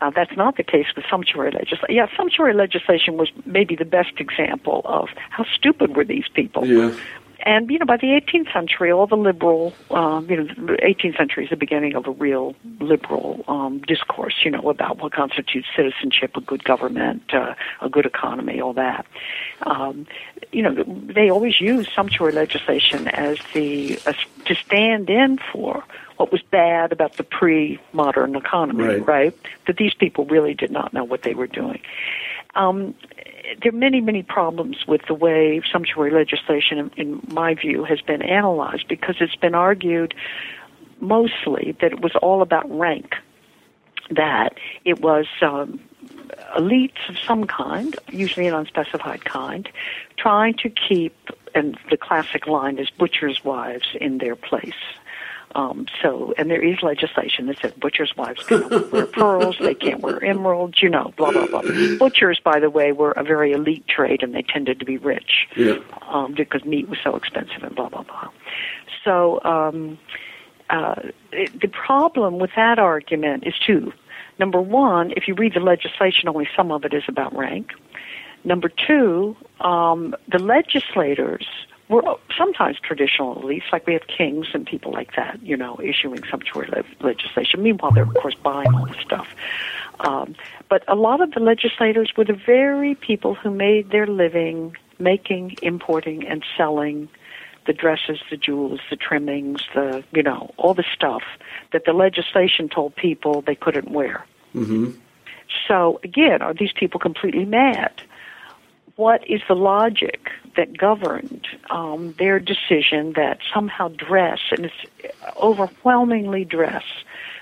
Uh, that's not the case with sumptuary legislation. Yeah, sumptuary legislation was maybe the best example of how stupid were these people. Yeah. And you know, by the 18th century, all the liberal, um, you know, the 18th century is the beginning of a real liberal um, discourse. You know, about what constitutes citizenship, a good government, uh, a good economy, all that. Um, you know, they always use sumptuary legislation as the as, to stand in for what was bad about the pre-modern economy, Right. right? That these people really did not know what they were doing. Um, there are many, many problems with the way sumptuary legislation, in, my view, has been analyzed because it's been argued mostly that it was all about rank, that it was um, elites of some kind, usually an unspecified kind, trying to keep, and the classic line is butchers' wives in their place. Um, so, and there is legislation that said butchers' wives cannot wear *laughs* pearls, they can't wear emeralds, you know, blah, blah, blah. Butchers, by the way, were a very elite trade and they tended to be rich Yeah. um, because meat was so expensive and blah, blah, blah. So, um, uh, it, the problem with that argument is two. Number one, if you read the legislation, only some of it is about rank. Number two, um, the legislators were sometimes traditional elites, like we have kings and people like that, you know, issuing sumptuary le- legislation. Meanwhile, they're, of course, buying all the stuff. Um, but a lot of the legislators were the very people who made their living making, importing, and selling the dresses, the jewels, the trimmings, the, you know, all the stuff that the legislation told people they couldn't wear. Mm-hmm. So again, are these people completely mad? What is the logic that governed um, their decision that somehow dress, and it's overwhelmingly dress,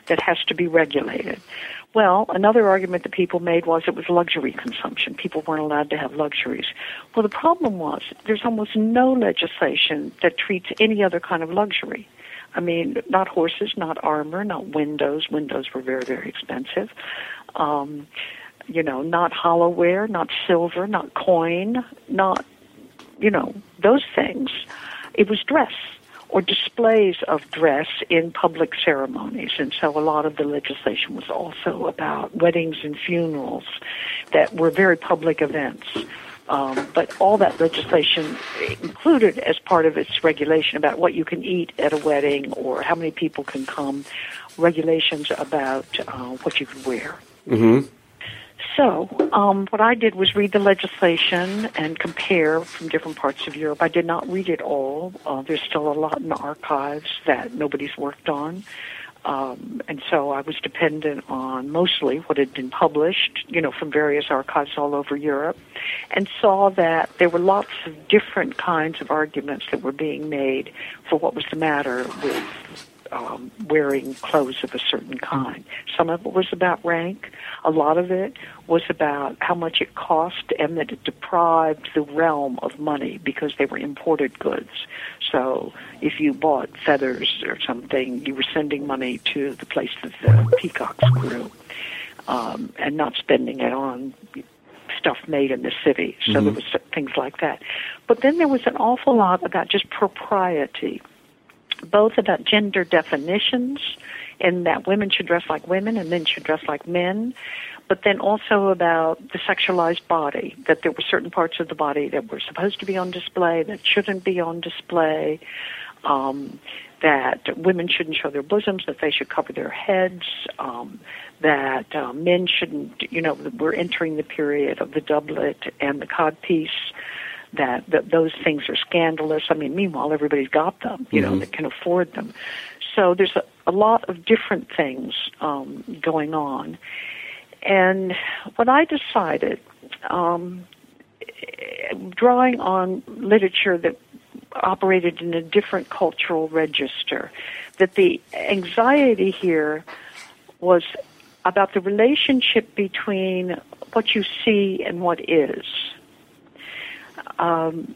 that has to be regulated? Well, another argument that people made was it was luxury consumption. People weren't allowed to have luxuries. Well, the problem was there's almost no legislation that treats any other kind of luxury. I mean, not horses, not armor, not windows. Windows were very, very expensive. Um, you know, not hollowware, not silver, not coin, not, you know, those things. It was dress or displays of dress in public ceremonies. And so a lot of the legislation was also about weddings and funerals that were very public events. Um, but all that legislation included as part of its regulation about what you can eat at a wedding or how many people can come, regulations about uh, what you can wear. Mm-hmm. So, um, what I did was read the legislation and compare from different parts of Europe. I did not read it all. Uh, there's still a lot in the archives that nobody's worked on. Um, and so I was dependent on mostly what had been published, you know, from various archives all over Europe, and saw that there were lots of different kinds of arguments that were being made for what was the matter with um, wearing clothes of a certain kind. Some of it was about rank. A lot of it was about how much it cost and that it deprived the realm of money because they were imported goods. So if you bought feathers or something, you were sending money to the place that the peacocks grew um, and not spending it on stuff made in the city. So there was things like that. But then there was an awful lot about just propriety both about gender definitions and that women should dress like women and men should dress like men, but then also about the sexualized body, that there were certain parts of the body that were supposed to be on display, that shouldn't be on display, um, that women shouldn't show their bosoms, that they should cover their heads, um, that uh, men shouldn't, you know, we're entering the period of the doublet and the codpiece that, that those things are scandalous. I mean, meanwhile, everybody's got them, you know, that can afford them. So there's a, a lot of different things um, going on. And what I decided, um, drawing on literature that operated in a different cultural register. That the anxiety here was about the relationship between what you see and what is. Um,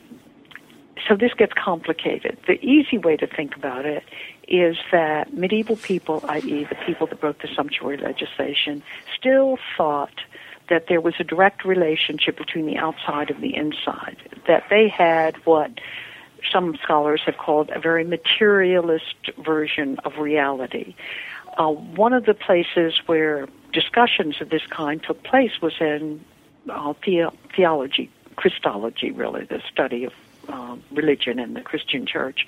so this gets complicated. The easy way to think about it is that medieval people, i.e., the people that wrote the sumptuary legislation, still thought that there was a direct relationship between the outside and the inside, that they had what some scholars have called a very materialist version of reality. Uh, one of the places where discussions of this kind took place was in uh, the- theology, Christology, really, the study of uh, religion in the Christian church,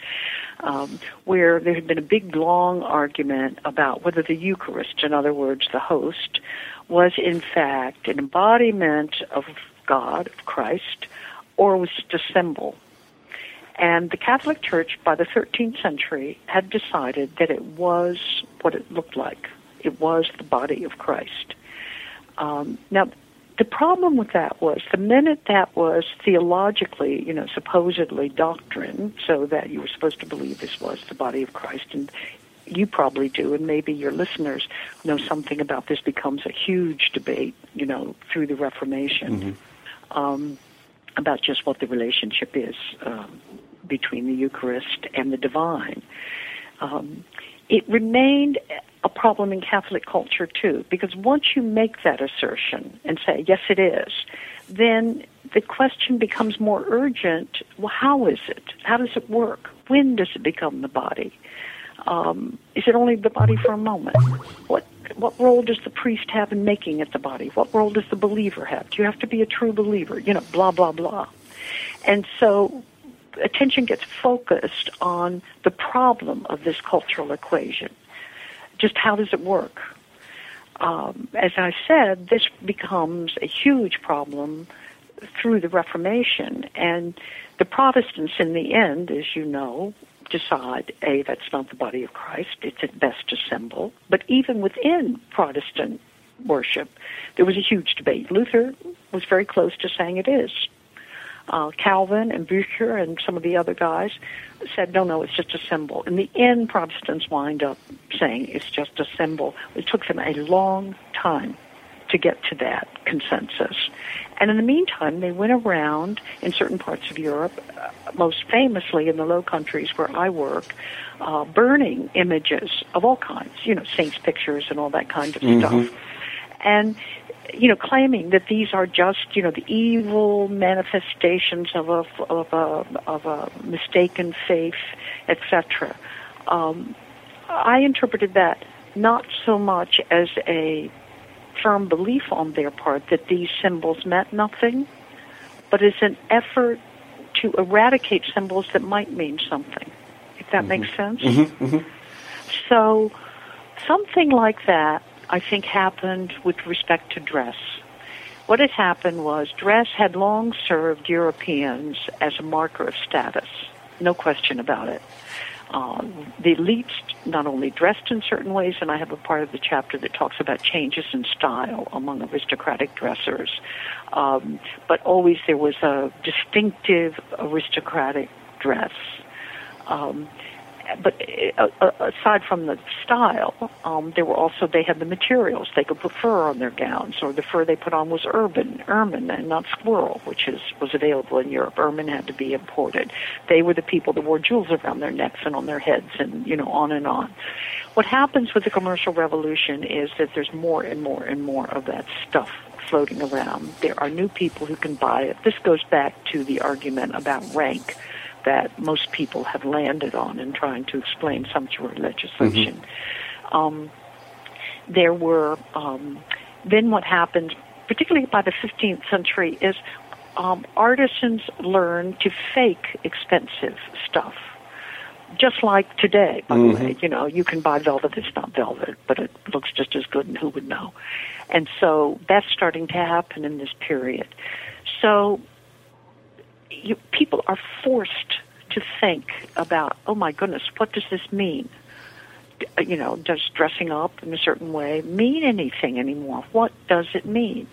um, where there had been a big, long argument about whether the Eucharist, in other words, the host, was in fact an embodiment of God, of Christ, or was just a symbol. And the Catholic Church, by the 13th century, had decided that it was what it looked like. It was the body of Christ. Um, now, the problem with that was the minute that was theologically, you know, supposedly doctrine, so that you were supposed to believe this was the body of Christ, and you probably do, and maybe your listeners know something about this, becomes a huge debate, you know, through the Reformation um, about just what the relationship is um, between the Eucharist and the divine. Um, it remained a problem in Catholic culture too, because once you make that assertion and say, yes, it is, then the question becomes more urgent. Well, how is it? How does it work? When does it become the body? Um, is it only the body for a moment? What what role does the priest have in making it the body? What role does the believer have? Do you have to be a true believer? You know, blah blah blah. And so attention gets focused on the problem of this cultural equation. Just how does it work? Um, as I said, this becomes a huge problem through the Reformation, and the Protestants, in the end, as you know, decide a that's not the body of Christ; it's at best a symbol. But even within Protestant worship, there was a huge debate. Luther was very close to saying it is. Uh, Calvin and Bucer and some of the other guys said, no, no, it's just a symbol. In the end, Protestants wind up saying it's just a symbol. It took them a long time to get to that consensus. And in the meantime, they went around in certain parts of Europe, uh, most famously in the Low Countries where I work, uh, burning images of all kinds, you know, saints' pictures and all that kind of stuff. And you know, claiming that these are just, you know, the evil manifestations of a of a of a mistaken faith, etc. Um, I interpreted that not so much as a firm belief on their part that these symbols meant nothing, but as an effort to eradicate symbols that might mean something. If that mm-hmm. makes sense. Mm-hmm. Mm-hmm. So, something like that I think happened with respect to dress. What had happened was dress had long served Europeans as a marker of status, no question about it. Um, the elites not only dressed in certain ways, and I have a part of the chapter that talks about changes in style among aristocratic dressers, um, but always there was a distinctive aristocratic dress. Um, but uh, uh, aside from the style, um, there were also they had the materials. They could put fur on their gowns, or the fur they put on was urban, ermine, and not squirrel, which is was available in Europe. Ermine had to be imported. They were the people that wore jewels around their necks and on their heads, and you know on and on. What happens with the commercial revolution is that there's more and more and more of that stuff floating around. There are new people who can buy it. This goes back to the argument about rank that most people have landed on in trying to explain sumptuary legislation. Um, there were um, then what happened, particularly by the 15th century, is um, artisans learned to fake expensive stuff. Just like today, by the way, you know, you can buy velvet that's not velvet, but it looks just as good, and who would know? And so that's starting to happen in this period. So you, people are forced to think about, oh my goodness, what does this mean? You know, does dressing up in a certain way mean anything anymore? What does it mean?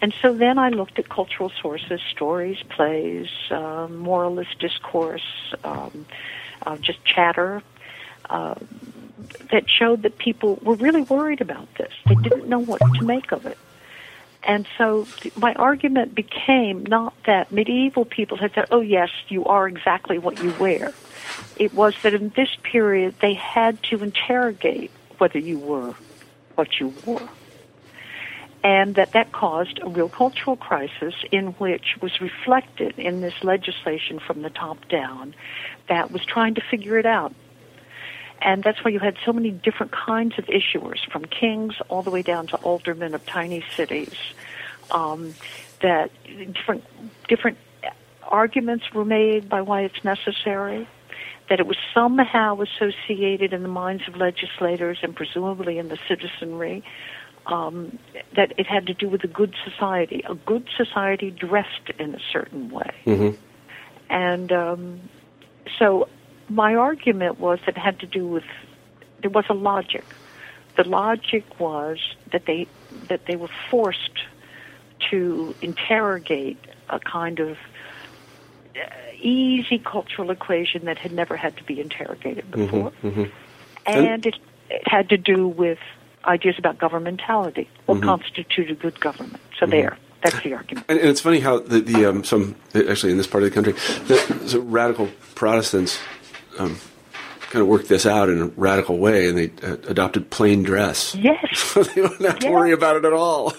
And so then I looked at cultural sources, stories, plays, uh, moralist discourse, um, uh, just chatter, uh, that showed that people were really worried about this. They didn't know what to make of it. And so my argument became not that medieval people had said, oh, yes, you are exactly what you wear. It was that in this period they had to interrogate whether you were what you wore. And that that caused a real cultural crisis in which was reflected in this legislation from the top down that was trying to figure it out and that's why you had so many different kinds of issuers, from kings all the way down to aldermen of tiny cities. Um, that different different arguments were made by why it's necessary. That it was somehow associated in the minds of legislators and presumably in the citizenry. Um, that it had to do with a good society, a good society dressed in a certain way. Mm-hmm. And um, so my argument was that it had to do with there was a logic. The logic was that they that they were forced to interrogate a kind of uh, easy cultural equation that had never had to be interrogated Mm-hmm, before, and it, it had to do with ideas about governmentality. What Mm-hmm. constitutes good government? So there, that's the argument. And, and it's funny how the, the um, some actually in this part of the country, the, so radical Protestants um, kind of worked this out in a radical way, and they uh, adopted plain dress. Yes. *laughs* So they don't have to worry about it at all.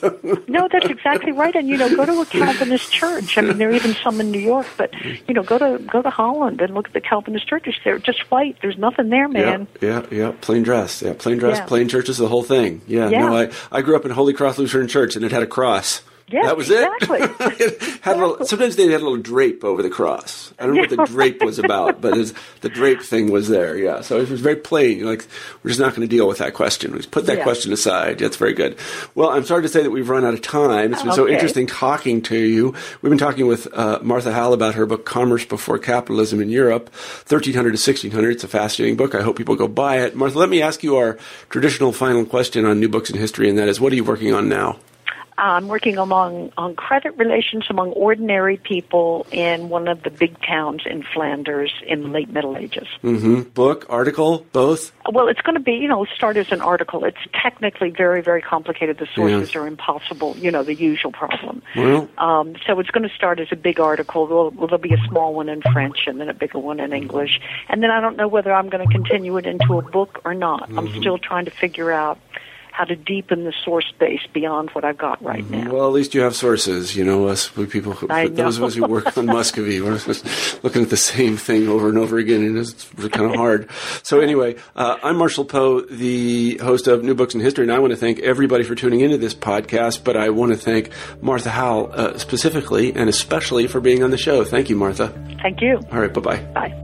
No, that's exactly right. And you know, go to a Calvinist church. I mean, there are even some in New York, but you know, go to go to Holland and look at the Calvinist churches. They're just white. There's nothing there, man. Yeah, yeah, yeah. Plain dress. Yeah, plain dress, Yeah. plain churches, the whole thing. Yeah, Yeah. no, I, I grew up in Holy Cross Lutheran Church, and it had a cross. Yeah, that was exactly. it. *laughs* It had a little, sometimes they had a little drape over the cross. I don't know what the drape was about, but was, the drape thing was there. Yeah, so it was very plain. You're like, we're just not going to deal with that question. We put that Yeah. question aside. That's very good. Well, I'm sorry to say that we've run out of time. It's been so interesting talking to you. We've been talking with uh, Martha Howell about her book, Commerce Before Capitalism in Europe, 1300 to 1600. It's a fascinating book. I hope people go buy it. Martha, let me ask you our traditional final question on new books in history, and that is, what are you working on now? I'm working among on credit relations among ordinary people in one of the big towns in Flanders in the late Middle Ages. hmm Book, article, both? Well, it's going to be, you know, start as an article. It's technically very, very complicated. The sources are impossible, you know, the usual problem. Well, Um, so it's going to start as a big article. There'll, there'll be a small one in French and then a bigger one in English. And then I don't know whether I'm going to continue it into a book or not. I'm still trying to figure out how to deepen the source base beyond what I've got right now. Well, at least you have sources. You know, us we people, who, those of us who work on Muscovy, we're *laughs* looking at the same thing over and over again, and it's kind of *laughs* hard. So, anyway, uh, I'm Marshall Poe, the host of New Books in History, and I want to thank everybody for tuning into this podcast. But I want to thank Martha Howell uh, specifically and especially for being on the show. Thank you, Martha. Thank you. All right, bye bye. Bye.